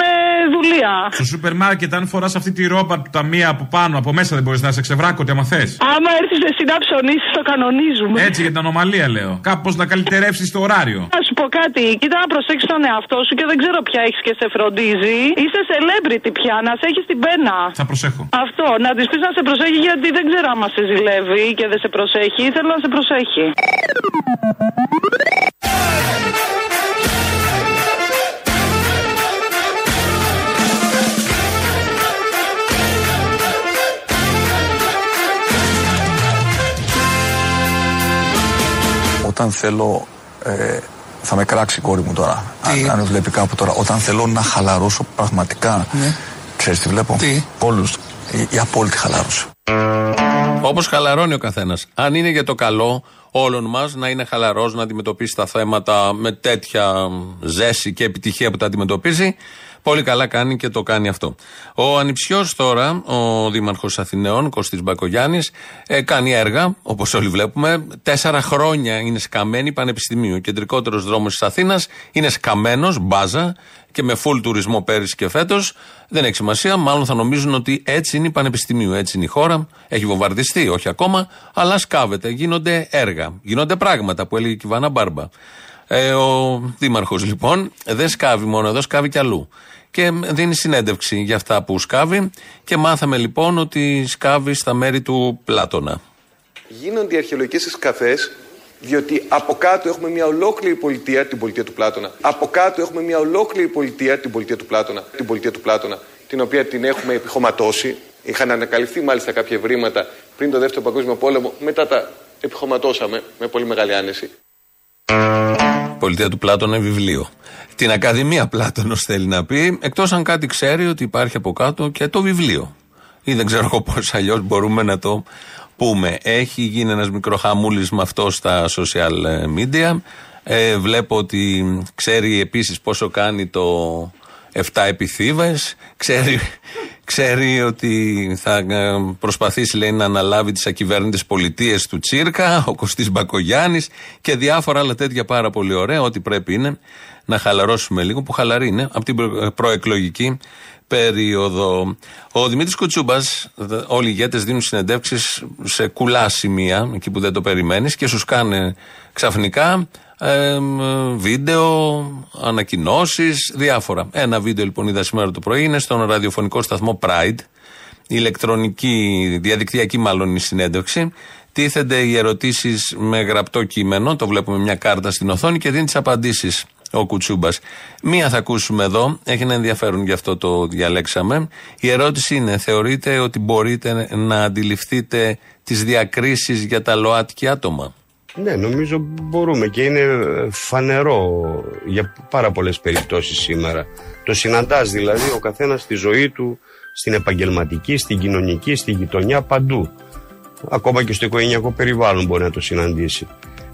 δουλεία. Στο σούπερ μάρκετ, αν φοράς αυτή τη ρόμπα του ταμεία από πάνω, από μέσα δεν μπορείς να σε ξεβράκωτε άμα θες. Άμα έρθεις εσύ να ψωνίσει, το κανονίζουμε. Έτσι για την ανομαλία λέω. Κάπως να καλυτερεύσεις το ωράριο. Να σου πω κάτι, κοίτα να προσέξεις τον εαυτό σου και δεν ξέρω ποια έχεις και σε φροντίζει. Είσαι celebrity πια, να σε έχεις στην πένα. Θα προσέχω. Αυτό, να της πεις να σε προσέχει γιατί δεν ξέρω άμα σε ζηλεύει και δεν σε προσέχει. Θέλω να σε προσέχει. Όταν θέλω. Ε, θα με κράξει η κόρη μου τώρα. Αν, αν με βλέπει κάπου τώρα. Όταν θέλω να χαλαρώσω πραγματικά. Ναι. Ξέρεις τι βλέπω; Τι; Όλους. Η, η απόλυτη χαλάρωση. Όπως χαλαρώνει ο καθένας. Αν είναι για το καλό όλων μας να είναι χαλαρός, να αντιμετωπίσει τα θέματα με τέτοια ζέση και επιτυχία που τα αντιμετωπίζει, πολύ καλά κάνει και το κάνει αυτό. Ο Ανιψιός τώρα, ο Δήμαρχος Αθηναίων, Κωστή Μπακογιάννης, ε, κάνει έργα, όπως όλοι βλέπουμε. Τέσσερα χρόνια είναι σκαμμένοι πανεπιστημίου. Ο κεντρικότερος δρόμος της Αθήνας είναι σκαμμένος, μπάζα, και με full τουρισμό πέρυσι και φέτος. Δεν έχει σημασία. Μάλλον θα νομίζουν ότι έτσι είναι η Πανεπιστημίου, έτσι είναι η χώρα. Έχει βομβαρδιστεί, όχι ακόμα, αλλά σκάβεται. Γίνονται έργα. Γίνονται πράγματα που έλεγε η Κιβάνα Μπάρμπα. Ε, ο Δήμαρχος λοιπόν δεν σκάβει μόνο εδώ, σκάβει κι αλλού. Και δίνει συνέντευξη για αυτά που σκάβει. Και μάθαμε λοιπόν ότι σκάβει στα μέρη του Πλάτωνα. γίνονται οι αρχαιολογικές σκαφές διότι από κάτω έχουμε μια ολόκληρη πολιτεία, την πολιτεία του Πλάτωνα. Από κάτω έχουμε μια ολόκληρη πολιτεία, την πολιτεία του Πλάτωνα, την πολιτεία του Πλάτωνα, την οποία την έχουμε επιχωματώσει. Είχαν ανακαλυφθεί μάλιστα κάποια ευρήματα πριν το Δεύτερο Παγκόσμιο Πόλεμο, μετά τα επιχωματώσαμε με πολύ μεγάλη άνεση. Πολιτεία του Πλάτωνα είναι βιβλίο. Την Ακαδημία Πλάτωνος θέλει να πει, εκτός αν κάτι ξέρει ότι υπάρχει από κάτω και το βιβλίο. Ή δεν ξέρω εγώ πώς αλλιώς μπορούμε να το πούμε. Έχει γίνει ένας μικρό χαμούλη με αυτό στα social media. Ε, βλέπω ότι ξέρει επίσης πόσο κάνει το 7 επιθύβες. Ξέρει, ξέρει ότι θα ε, προσπαθήσει λέει, να αναλάβει τις ακυβέρνητες πολιτείες του Τσίρκα, ο Κωστής Μπακογιάννης και διάφορα άλλα τέτοια πάρα πολύ ωραία. Ό,τι πρέπει είναι να χαλαρώσουμε λίγο, που χαλαρή είναι, από την προ- προεκλογική περίοδο. Ο Δημήτρης Κουτσούμπας, όλοι οι ηγέτες δίνουν συνεντεύξεις σε κουλά σημεία, εκεί που δεν το περιμένεις και σου κάνε ξαφνικά ε, μ, βίντεο, ανακοινώσεις, διάφορα. Ένα βίντεο λοιπόν είδα σήμερα το πρωί, είναι στον ραδιοφωνικό σταθμό Pride, η ηλεκτρονική, διαδικτυακή μάλλον η συνέντευξη. Τίθενται οι ερωτήσεις με γραπτό κείμενο, το βλέπουμε μια κάρτα στην οθόνη και δίνει τις απαντήσεις ο Κουτσούμπας. Μία θα ακούσουμε εδώ, έχει ένα ενδιαφέρον γι' αυτό το διαλέξαμε. Η ερώτηση είναι, θεωρείτε ότι μπορείτε να αντιληφθείτε τις διακρίσεις για τα ΛΟΑΤΚΙ άτομα; Ναι, νομίζω μπορούμε και είναι ε, φανερό για πάρα πολλές περιπτώσεις σήμερα. Το συναντάς δηλαδή ο καθένας στη ζωή του, στην επαγγελματική, στην κοινωνική, στη γειτονιά, παντού. ακόμα και στο οικογενειακό περιβάλλον μπορεί να το συναντήσει.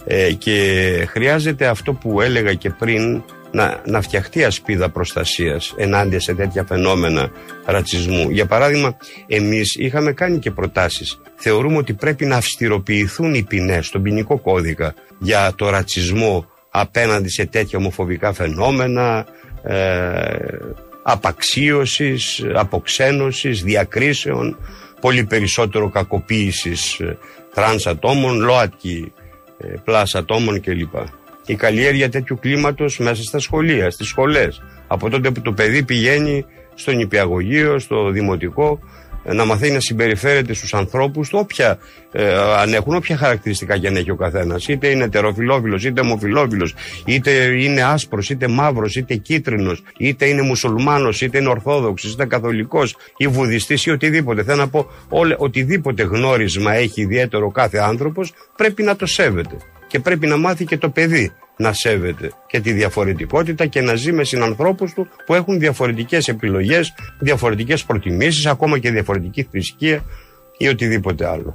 Ε, και χρειάζεται αυτό που έλεγα και πριν να, να φτιαχτεί ασπίδα προστασίας ενάντια σε τέτοια φαινόμενα ρατσισμού. Για παράδειγμα, εμείς είχαμε κάνει και προτάσεις. Θεωρούμε ότι πρέπει να αυστηροποιηθούν οι ποινές στον ποινικό κώδικα για το ρατσισμό απέναντι σε τέτοια ομοφοβικά φαινόμενα, ε, απαξίωσης, αποξένωσης, διακρίσεων, πολύ περισσότερο κακοποίησης ε, τρανς ατόμων, ΛΟΑΤΚΙ ε, plus ατόμων κλπ. Η καλλιέργεια τέτοιου κλίματος μέσα στα σχολεία, στις σχολές. Από τότε που το παιδί πηγαίνει στο νηπιαγωγείο, στο δημοτικό, ε, να μαθαίνει να συμπεριφέρεται στους ανθρώπους του όποια ε, αν έχουν όποια χαρακτηριστικά και αν έχει ο καθένας. Είτε είναι ετεροφυλόφιλος είτε ομοφυλόφιλος είτε είναι άσπρος είτε μαύρος είτε κίτρινος είτε είναι μουσουλμάνος είτε είναι ορθόδοξος είτε καθολικός ή βουδιστής ή οτιδήποτε. Θέλω να πω όλε, οτιδήποτε γνώρισμα έχει ιδιαίτερο κάθε άνθρωπος πρέπει να το σέβεται και πρέπει να μάθει και το παιδί να σέβεται και τη διαφορετικότητα και να ζει με συνανθρώπους του που έχουν διαφορετικές επιλογές, διαφορετικές προτιμήσεις, ακόμα και διαφορετική θρησκεία ή οτιδήποτε άλλο.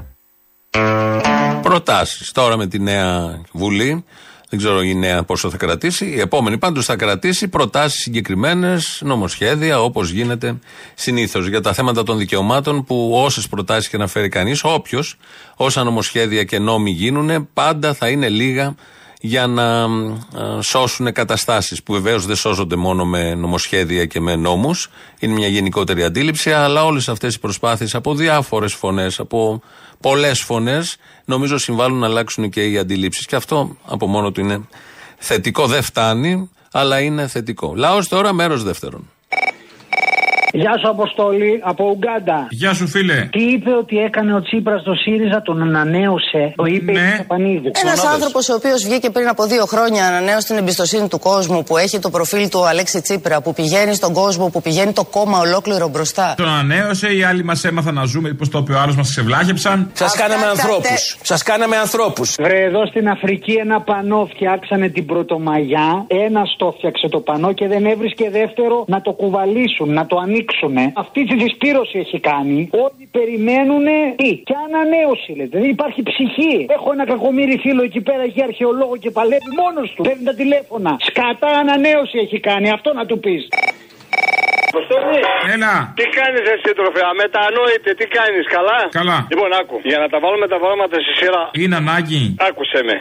Προτάσεις τώρα με τη νέα Βουλή. Δεν ξέρω η νέα πόσο θα κρατήσει. Η επόμενη πάντως θα κρατήσει προτάσεις συγκεκριμένες, νομοσχέδια, όπως γίνεται συνήθως για τα θέματα των δικαιωμάτων που όσες προτάσεις και να φέρει κανείς, όποιος, όσα νομοσχέδια και νόμοι γίνουν, πάντα θα είναι λίγα για να ε, σώσουν καταστάσεις που βεβαίως δεν σώζονται μόνο με νομοσχέδια και με νόμους. Είναι μια γενικότερη αντίληψη, αλλά όλες αυτές οι προσπάθειες από διάφορες φωνές, από πολλές φωνές, νομίζω συμβάλλουν να αλλάξουν και οι αντιλήψεις. Και αυτό από μόνο του είναι θετικό. Δεν φτάνει, αλλά είναι θετικό. Λαός τώρα, μέρος δεύτερον. Γεια σου, Αποστόλη, από Ουγγάντα. Γεια σου, φίλε. Τι είπε ότι έκανε ο Τσίπρας στο ΣΥΡΙΖΑ, τον ανανέωσε. Το είπε ναι. η Στεφανίδη. Ένας άνθρωπος ο οποίος βγήκε πριν από δύο χρόνια, ανανέωσε την εμπιστοσύνη του κόσμου, που έχει το προφίλ του Αλέξη Τσίπρα, που πηγαίνει στον κόσμο, που πηγαίνει το κόμμα ολόκληρο μπροστά. Τον ανανέωσε, οι άλλοι μας έμαθαν να ζούμε, πώ το είπε ο άλλος, μας ξεβλάχεψαν. Σας κάναμε ανθρώπους. Σας κάναμε ανθρώπους. Βρε, εδώ στην Αφρική ένα πανό φτιάξανε την Πρωτομαγιά. Ένα το φτιάξε το πανό και δεν έβρισκε δεύτερο να το κουβαλήσουν, να το ανοίξουν ανοίξουμε. Αυτή τη δυσπήρωση έχει κάνει. Όλοι περιμένουν τι; Και ανανέωση λέτε. Δεν υπάρχει ψυχή. Έχω ένα κακομίρι φίλο εκεί πέρα, έχει αρχαιολόγο και παλεύει μόνος του. Παίρνει τα τηλέφωνα. Σκατά ανανέωση έχει κάνει. Αυτό να του πεις. Αποστολή. Έλα. Τι κάνεις εσύ τροφέα, μετανόητε, τι κάνεις, καλά; Καλά. Λοιπόν, άκου. Για να τα βάλουμε τα πράγματα στη σειρά. Είναι ανάγκη. Άκουσε με.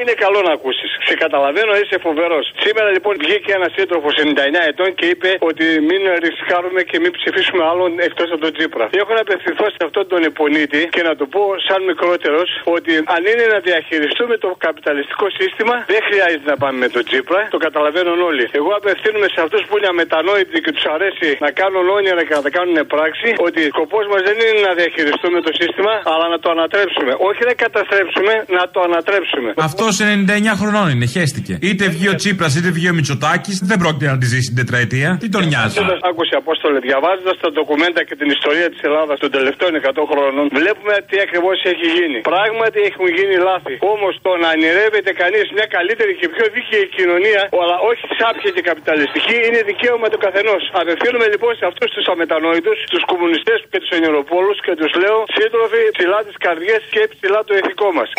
Είναι καλό να ακούσεις. Σε καταλαβαίνω, είσαι φοβερός. Σήμερα λοιπόν βγήκε ένας σύντροφος 99 ετών και είπε ότι μην ρισκάρουμε και μην ψηφίσουμε άλλον εκτός από τον Τζίπρα. Έχω να απευθυνθώ σε αυτόν τον υπονίτη και να του πω σαν μικρότερος ότι αν είναι να διαχειριστούμε το καπιταλιστικό σύστημα δεν χρειάζεται να πάμε με τον Τζίπρα. Το καταλαβαίνουν όλοι. Εγώ απευθύνομαι σε αυτούς που είναι αμετανόητοι και τους αρέσει να κάνουν όνειρα και να τα κάνουν πράξη ότι σκοπός μας δεν είναι να διαχειριστούμε το σύστημα αλλά να το ανατρέψουμε. Όχι να καταστρέψουμε, να το ανατρέψουμε. Αυτός 99 χρονών είναι, χέστηκε. Είτε βγει ο Τσίπρας είτε βγει ο Μητσοτάκης, δεν πρόκειται να τη ζήσει την τετραετία. Τι τον νοιάζει; Άκουσε Απόστολε, διαβάζοντας τα ντοκουμέντα και την ιστορία της Ελλάδας των τελευταίων 100 χρόνων, βλέπουμε τι ακριβώς έχει γίνει. Πράγματι έχουν γίνει λάθη. Όμως το να ονειρεύεται κανείς μια καλύτερη και πιο δίκαιη κοινωνία, αλλά όχι σάπια και καπιταλιστική, είναι δικαίωμα του καθενός. Απευθύνουμε λοιπόν σε αυτούς τους αμετανόητους, τους κομμουνιστές και τους ενηροπόλου και τους λέω σύντροφοι ψηλά τις καρδιές και ψηλά το ηθικό μας.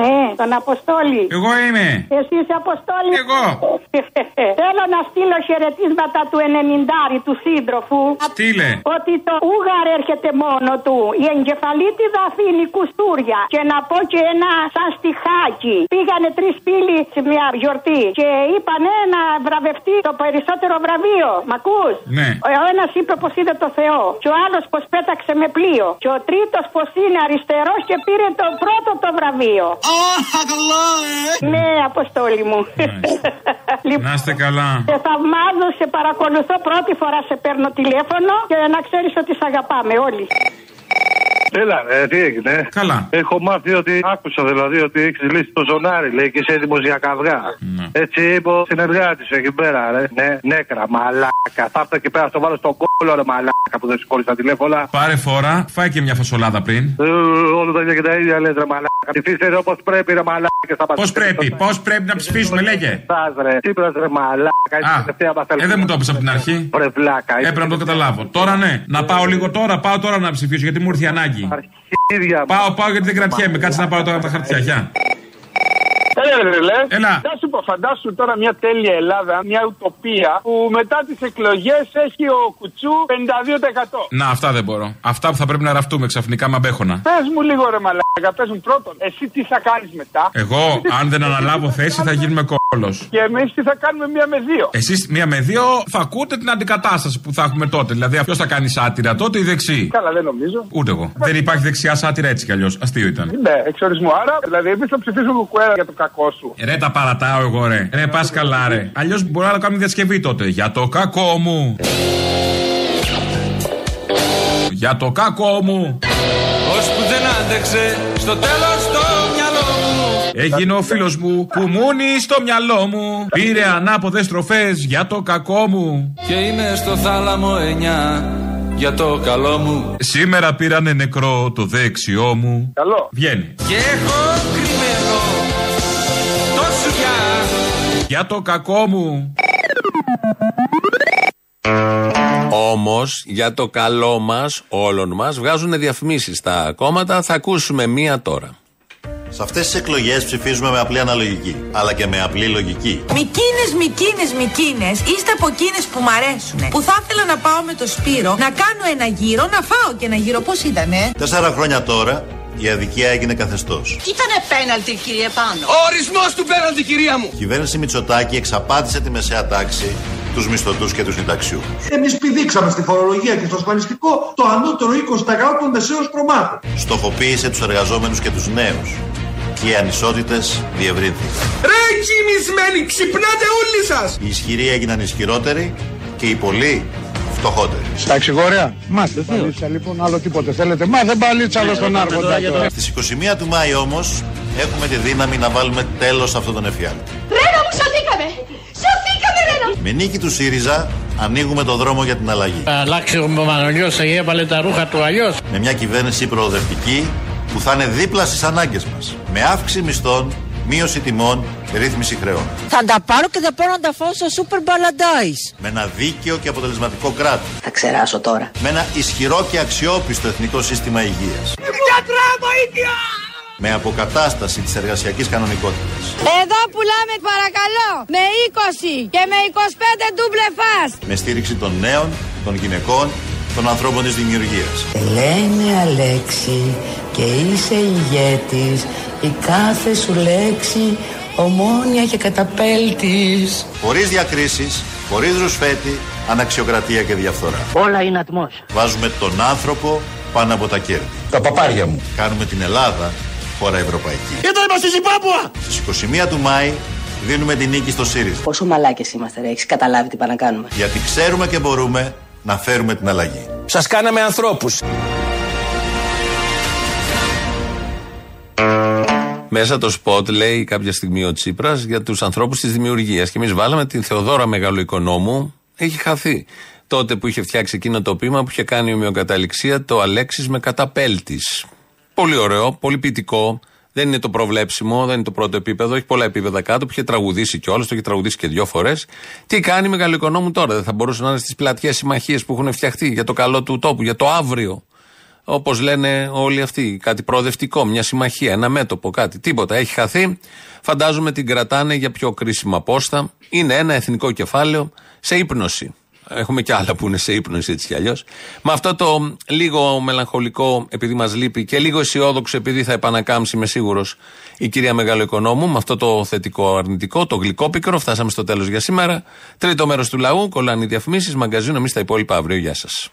Ναι, τον Αποστόλη. Εγώ είμαι. Εσύ είσαι Αποστόλη. Εγώ. Θέλω να στείλω χαιρετίσματα του 90 του σύντροφου. Στείλε. Ότι το Ούγαρ έρχεται μόνο του. Η εγκεφαλίτιδα αφήνει κουστούρια. Και να πω και ένα σαν στιχάκι. Πήγανε τρεις φίλοι σε μια γιορτή και είπανε να βραβευτεί το περισσότερο βραβείο. Μ' ακούς; Ναι. Ο ένας είπε πως είδε το Θεό. Και ο άλλος πως πέταξε με πλοίο. Και ο τρίτος πως είναι αριστερός και πήρε το πρώτο το βραβείο. Καλά, ε! Ναι, αποστόλη μου. Να είστε καλά. Σε θαυμάζω, σε παρακολουθώ πρώτη φορά σε παίρνω τηλέφωνο και να ξέρεις ότι σε αγαπάμε όλοι. Έλα, ε, τι έγινε; Καλά. Έχω μάθει ότι άκουσα δηλαδή ότι έχεις λύσει το ζωνάρι, λέει και είσαι έτοιμο για καυγά. Έτσι είπε ο συνεργάτης εκεί πέρα, ρε. Ναι, νέκρα, μαλάκα. Θα έρθω εκεί πέρα, στο βάλω στον κόλλο όλο ρε μαλάκα που δεν σηκώνεις τα τηλέφωνα. Πάρε φόρα, φάει και μια φασολάδα πριν. Ε, Όλα τα ίδια και τα ίδια λες ρε μαλάκα. Ψηφίστε όπως πρέπει ρε μαλάκα. Πώς πρέπει, πώς πρέπει να ψηφίσουμε, λέγε. Στας ρε, Τσίπρας ρε μαλάκα. Είναι η τελευταία μας Ε, δεν μου το είπες από την αρχή. Βρε βλάκα. Έπρεπε να το καταλάβω. Τώρα ναι, να πάω λίγο τώρα, πάω τώρα να ψηφίσω γιατί μου ήρθε η ανάγκη. Αρχίδια. Πάω, πάω γιατί δεν κρατιέμαι. Κάτσε να πάω τώρα τα χαρτιά. Γεια. Έλα, ρε, ρε. Έλα. Να σου πω, φαντάσου τώρα μια τέλεια Ελλάδα, μια ουτοπία που μετά τις εκλογές έχει ο Κουτσού 52%. Να, αυτά δεν μπορώ. Αυτά που θα πρέπει να ραφτούμε ξαφνικά με αμπέχωνα. Πες μου λίγο, ρε Μαλάκα, πε μου πρώτον, εσύ τι θα κάνεις μετά; Εγώ, αν δεν αναλάβω θέση, θα γίνουμε κόλος. Και εμείς τι θα κάνουμε μία με δύο; Εσείς μία με δύο θα ακούτε την αντικατάσταση που θα έχουμε τότε. Δηλαδή, ποιο θα κάνει σάτυρα τότε ή δεξί. Καλά, δεν νομίζω. Ούτε εγώ. Δεν υπάρχει δεξιά σάτυρα έτσι κι αλλιώς. Αστείο ήταν. Ναι, εξορισμού. Άρα, δηλαδή, εμείς θα ψηφίσουμε κουκουέρα για το κακό σου. Ρε τα παρατάω εγώ ρε. Ρε πας καλά ρε. Αλλιώς μπορεί να κάνουμε διασκευή τότε. Για το κακό μου. Για το κακό μου. Ώσπου δεν άντεξε στο τέλος το μυαλό μου Έγινε ο φίλος μου που μούνει στο μυαλό μου. Πήρε ανάποδες στροφές για το κακό μου. Και είναι στο θάλαμο εννιά για το καλό μου Σήμερα πήρανε νεκρό το δεξιό μου. Καλό. Βγαίνει. Και έχω κρυμμένο το σουγιά Για το κακό μου. Όμως, για το καλό μας, όλων μας, βγάζουν διαφημίσεις στα κόμματα. Θα ακούσουμε μία τώρα. Σε αυτές τις εκλογές ψηφίζουμε με απλή αναλογική, αλλά και με απλή λογική. Μικίνες, μικίνες, μικίνες, είστε από εκείνες που μ' αρέσουνε. Που θα ήθελα να πάω με το Σπύρο, να κάνω ένα γύρο, να φάω και ένα γύρο. Πώς ήτανε; Τέσσερα χρόνια τώρα η αδικία έγινε καθεστώς. Ήτανε πέναλτι, κύριε Πάνο. Ο ορισμός του πέραντι κυρία μου Η κυβέρνηση Μητσοτάκη εξαπάτησε τη μεσαία τάξη, τους μισθωτούς και τους συνταξιού. Εμείς πηδήξαμε στη φορολογία και στο ασφαλιστικό το ανώτερο 20% των μεσαίων προμάχων. Στοχοποίησε τους εργαζόμενους και τους νέους. Και οι ανισότητες διευρύνθηκαν. Ρε κοιμισμένοι ξυπνάτε όλοι σας Οι ισχυροί έγιναν ισχυρότεροι και οι πολλοί φτωχότεροι. Στα εξηγορέα. Μάθε παλίτσα λοιπόν, άλλο τίποτε θέλετε. Μάθε παλίτσα άλλο στον άρχοντα τώρα. Στις 21 του Μάη όμως έχουμε τη δύναμη να βάλουμε τέλος σε αυτόν τον εφιάλτη. Ρένο μου, σωθήκαμε! Σωθήκαμε, Ρένο! Με νίκη του ΣΥΡΙΖΑ ανοίγουμε το δρόμο για την αλλαγή. Αλλάξει ο Μανολιός, έβαλε τα ρούχα του αλλιώς. Με μια κυβέρνηση προοδευτική που θα είναι δίπλα στις ανάγκες μας. Με αύξηση μισθών, μείωση τιμών, ρύθμιση χρεών. Θα τα πάρω και θα πάω να τα φάω στο Super Paradise. Με ένα δίκαιο και αποτελεσματικό κράτος. Θα ξεράσω τώρα. Με ένα ισχυρό και αξιόπιστο εθνικό σύστημα υγείας. Γιατρά βοήθεια Με αποκατάσταση της εργασιακής κανονικότητας. Εδώ πουλάμε παρακαλώ με 20 και με 25 ντούμπλε φας. Με στήριξη των νέων, των γυναικών, των ανθρώπων της δημιουργίας. Λένε Αλέξη και είσαι ηγέτης η κάθε σου λέξη ομόνια και καταπέλτης Χωρίς διακρίσεις, χωρίς ρουσφέτη, αναξιοκρατία και διαφθορά. Όλα είναι ατμός Βάζουμε τον άνθρωπο πάνω από τα κέρδη. Τα παπάρια μου. Κάνουμε την Ελλάδα χώρα ευρωπαϊκή. Ήταν είμαστε στη Ζιμπάμπουα Στις 21 του Μάη δίνουμε την νίκη στο ΣΥΡΙΖΑ. Πόσο μαλάκες είμαστε ρε, έχεις καταλάβει τι πάνε να κάνουμε Γιατί ξέρουμε και μπορούμε να φέρουμε την αλλαγή. Σας κάναμε ανθρώπους Μέσα το σποτ λέει κάποια στιγμή ο Τσίπρας για τους ανθρώπους της δημιουργίας. Και εμείς βάλαμε την Θεοδόρα Μεγαλοοικονόμου. Έχει χαθεί. Τότε που είχε φτιάξει εκείνο το πείμα που είχε κάνει ομοιοκαταληξία το Αλέξης με καταπέλτης. Πολύ ωραίο, πολύ ποιητικό. Δεν είναι το προβλέψιμο, δεν είναι το πρώτο επίπεδο. Έχει πολλά επίπεδα κάτω που είχε τραγουδήσει κιόλα, το είχε τραγουδήσει και δύο φορές. Τι κάνει η Μεγαλοοικονόμου τώρα, δεν θα μπορούσε να είναι στις πλατιές συμμαχίες που έχουν φτιαχτεί για το καλό του τόπου, για το αύριο. Όπως λένε όλοι αυτοί, κάτι προοδευτικό, μια συμμαχία, ένα μέτωπο, κάτι. Τίποτα. Έχει χαθεί. Φαντάζομαι την κρατάνε για πιο κρίσιμα πόστα. Είναι ένα εθνικό κεφάλαιο σε ύπνωση. Έχουμε και άλλα που είναι σε ύπνωση έτσι κι αλλιώς. Με αυτό το λίγο μελαγχολικό, επειδή μας λείπει, και λίγο αισιόδοξο, επειδή θα επανακάμψει, είμαι σίγουρος, η κυρία Μεγαλοοικονόμου, με αυτό το θετικό αρνητικό, το γλυκό πικρο, φτάσαμε στο τέλος για σήμερα. Τρίτο μέρος του λαού, κολλάνε οι διαφημίσεις, μαγκαζίνο, εμείς τα υπόλοιπα αύριο. Γεια σας.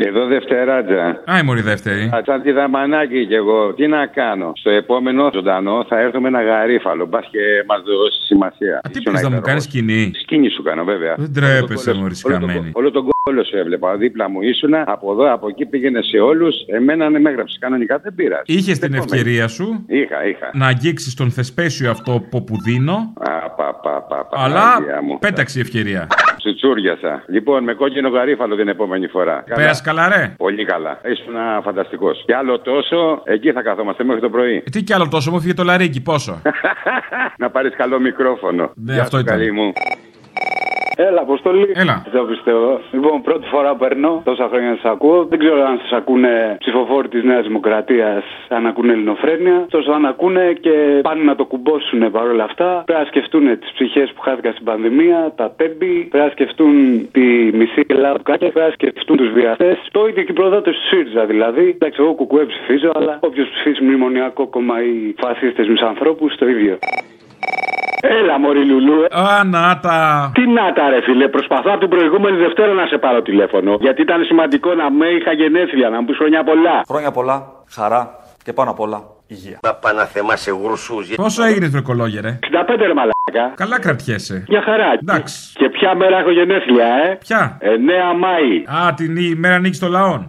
Εδώ Δευτεράτζα. Άι, μωρή δεύτερη. Α, Σαν τη δαμανάκι κι εγώ. Τι να κάνω. Στο επόμενο ζωντανό θα έρθω με ένα γαρίφαλο. Μπας και μας δώσει σημασία. Τι πει να μου κάνεις σκηνή. Σκίνη σου κάνω βέβαια. Δεν τρέπεσαι, μωρή σκαμμένη. Όλο τον κόλλο σου έβλεπα. Δίπλα μου ήσουν. Από εδώ, από εκεί πήγαινε σε όλους. Εμένα ναι, με έγραψες. Κανονικά δεν πήρα. Είχες την ευκαιρία σου Είχα, είχα. να αγγίξεις τον θεσπέσιο αυτό που που δίνω, Α, πα, πα, πα, πα, αλλά Παναγία μου. πέταξε η ευκαιρία. Τσουτσούριασα. Λοιπόν, με κόκκινο γαρίφαλο την επόμενη φορά. Πέρασε καλά, ρε. Πολύ καλά. Ήσουν φανταστικός. Και άλλο τόσο, εκεί θα καθόμαστε μέχρι το πρωί. Ε, Τι κι άλλο τόσο, μου φύγε το λαρίκι, πόσο; να πάρεις καλό μικρόφωνο. Ναι, Γεια αυτό σου, ήταν. καλή μου. Έλα, Αποστολή. Έλα. Δεν πιστεύω. Λοιπόν, πρώτη φορά παίρνω, τόσα χρόνια σας ακούω. Δεν ξέρω αν σας ακούνε ψηφοφόροι της Νέας Δημοκρατίας, αν ακούνε ελληνοφρένεια. Τόσο αν ακούνε και πάνε να το κουμπώσουν παρόλα αυτά. Πρέπει να σκεφτούν τις ψυχές που χάθηκαν στην πανδημία, τα τέμπη. Πρέπει να σκεφτούν τη μισή Ελλάδα που κάτσε. Πρέπει να σκεφτούν τους βιαστές. Το ίδιο και οι προδότες του ΣΥΡΙΖΑ δηλαδή. Εντάξει, εγώ κουκουέ ψηφίζω, αλλά όποιος ψηφίσει μνημονιακό κόμμα ή φασίστες μισανθρώπους, το ίδιο. Έλα, Μωρή Λουλού. Α, να τα. Τι να τα ρε φίλε, προσπαθώ από την προηγούμενη Δευτέρα να σε πάρω τηλέφωνο. Γιατί ήταν σημαντικό να με είχα γενέθλια, να μου πεις χρόνια πολλά. Χρόνια πολλά, χαρά και πάνω απ' όλα υγεία. Να πάνε να θεμάσαι γουρσούς. Πόσο έγινες βρεκολόγια, ρε; 65 ρε μαλάκα. Καλά κρατιέσαι. Μια χαρά. Εντάξει. Και ποια μέρα έχω γενέθλια, ε. Ποια; 9 Μάη. Α, την ημέρα νίκη των λαών.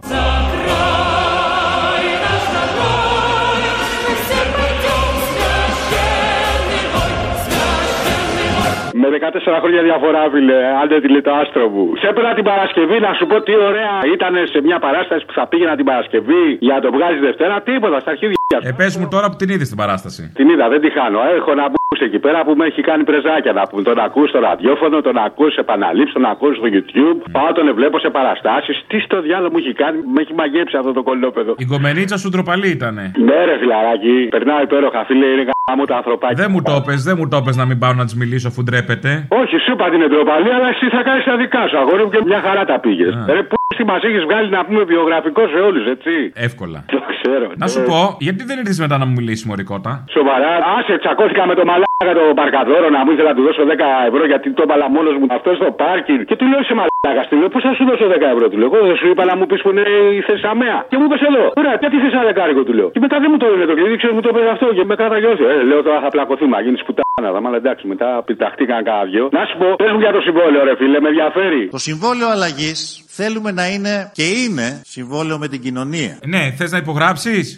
14 χρόνια διαφορά, φίλε, άντε τη λέει το άστρο μου. Σε έπαιρνα την Παρασκευή να σου πω τι ωραία ήταν σε μια παράσταση που θα πήγαινα την Παρασκευή για να το βγάζεις Δευτέρα. Τίποτα, στα αρχίδια. Ε, πες μου τώρα που την είδες την παράσταση. Την είδα, δεν τη χάνω. Έχω να μπούσει εκεί πέρα που με έχει κάνει πρεζάκια να πούμε. Τον ακούς στο ραδιόφωνο, τον ακούς σε επαναλήψεις, τον ακούς στο YouTube. Πάω τον βλέπω σε παραστάσεις. Τι στο διάλογο μου έχει κάνει, με έχει μαγέψει αυτό το κολόπεδο. Η γκομενίτσα σου ντροπαλή ήτανε. Ναι, ρε φιλαράκι, περνάω υπέροχα, φίλε, είναι γάμο τα ανθρωπάκια. Δεν μου το πες, δεν μου το πες να μην πάω να της μιλήσω αφού ντρέπεται. Όχι, σου είπα την εντροπαλή, αλλά εσύ θα κάνεις τα δικά σου. Αγόρι μου και μια χαρά τα πήγες. Ρε, πού στη μας έχεις βγάλει να πούμε βιογραφικό σε όλους, έτσι; Εύκολα. Το ξέρω. Να σου πω, γιατί δεν ήρθες μετά να μου μιλήσεις μωρικότα; Σοβαρά, άσε, τσακώθηκα με το μαλάκα το παρκαδόρο να μου ήθελα να του δώσω 10 ευρώ γιατί το έβαλα μόνος μου αυτό στο πάρκινγκ. Και του λέω σε μαλάκα, του λέω πώς θα σου δώσω 10 ευρώ, του λέω. Εγώ δεν σου είπα να μου πεις που είναι η θέση αμαία. Και μου είπες εδώ, ωραία, γιατί θες ένα δεκάρικο, του λέω. Και μετά δεν μου το έλεγε το κλειδί, ξέρω μου το είπε αυτό και με κάταγε όχι. Ε, λέω τώρα θα πλακωθούμε, να γίνεις πουτάνα. Θα μάλλον εντάξει, μετά πιταχτήκαν κάνα δυο. Να σου πω, πες μου για το συμβόλαιο, ρε φίλε, με ενδιαφέρει. Το συμβόλαιο αλλαγής θέλουμε να είναι και είναι συμβόλαιο με την κοινωνία. Ναι, θες να υπογράψεις.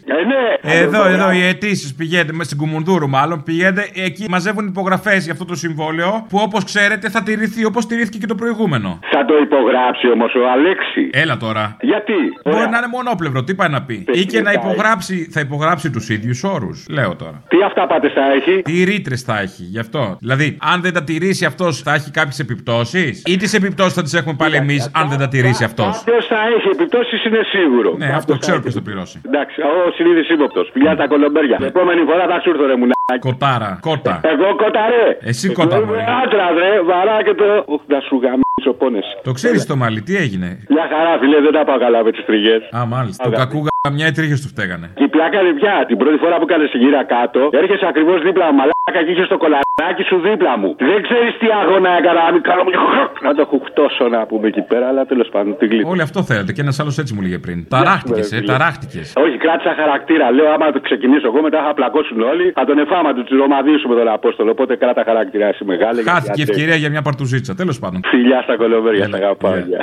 Ε, ναι. Εδώ, εδώ οι αιτήσεις πηγαίνετε μες στην Κουμουνδούρου, μάλλον. Πηγαίνετε εκεί, μαζεύουν υπογραφές για αυτό το συμβόλαιο που όπως ξέρετε θα τηρηθεί όπως τηρήθηκε και το προηγούμενο. Θα το υπογράψει όμως ο Αλέξη. Έλα τώρα. Γιατί; Μπορεί να είναι μονόπλευρο, τι πάει να πει. Ή και να υπογράψει, θα υπογράψει τους ίδιους όρους. Λέω τώρα. Τι αυταπάτε θα έχει; Τι ρήτρες θα έχει, γι' αυτό. Δηλαδή, αν δεν τα τηρήσει αυτός, θα έχει κάποιες επιπτώσεις; Ή τις επιπτώσεις θα τις έχουμε πάλι εμείς, αν δεν τα τηρήσει αυτός; Ποιο θα έχει επιπτώσεις είναι σίγουρο. Ναι, αυτό ξέρω ποιος θα πληρώσει. Εντάξει, ο συνείδη ύποπτο. Πηγαίνει τα κολομπέρια. Την επόμενη φορά θα σου έρθω ρε μουνάκι. Κοτάρα, κότα. Εγώ κότα ρε. Εσύ κότα Εγώ μωρέ. είμαι άντρα ρε. Βαρά και το. Οχ, να σου γαμίσω πόνεσαι. Το ξέρεις το μάλι, τι έγινε; Μια χαρά φίλε, δεν τα πάω καλά με τις τριγές. Α, μάλιστα. Το κακού γαμιά οι τρίχε του φταίγανε. Και η πλάκα είναι πια. Την πρώτη φορά που έκανε γύρα κάτω, έρχεσαι ακριβώς δίπλα μου. Μαλάκα και είχες το κολαράκι σου δίπλα μου. Δεν ξέρεις τι αγώνα έκανα. Να μην κάνω. Να το χουχτώσω να πούμε εκεί πέρα, αλλά τέλος πάντων την κλείνω. Όλοι αυτό θέλετε και ένας άλλος έτσι μου λέγε πριν. Ταράχτηκες, ε, φίλε. ταράχτηκες. Όχι, κράτησα χαρακτήρα. Λέω, άμα το ξεκινήσω εγώ, μετά θα πλακώσουν όλοι. Θα τον εφάμα του τσιρομαδίσουμε τον Απόστολο. Οπότε κράτα χαρακτήρα, εσύ μεγάλη. γιατί Χάθηκε η αντέχει. ευκαιρία για μια παρτουζίτσα. Τέλος πάντων. Φιλιά στα κολοβέρια, τα αγαπάω. γεια.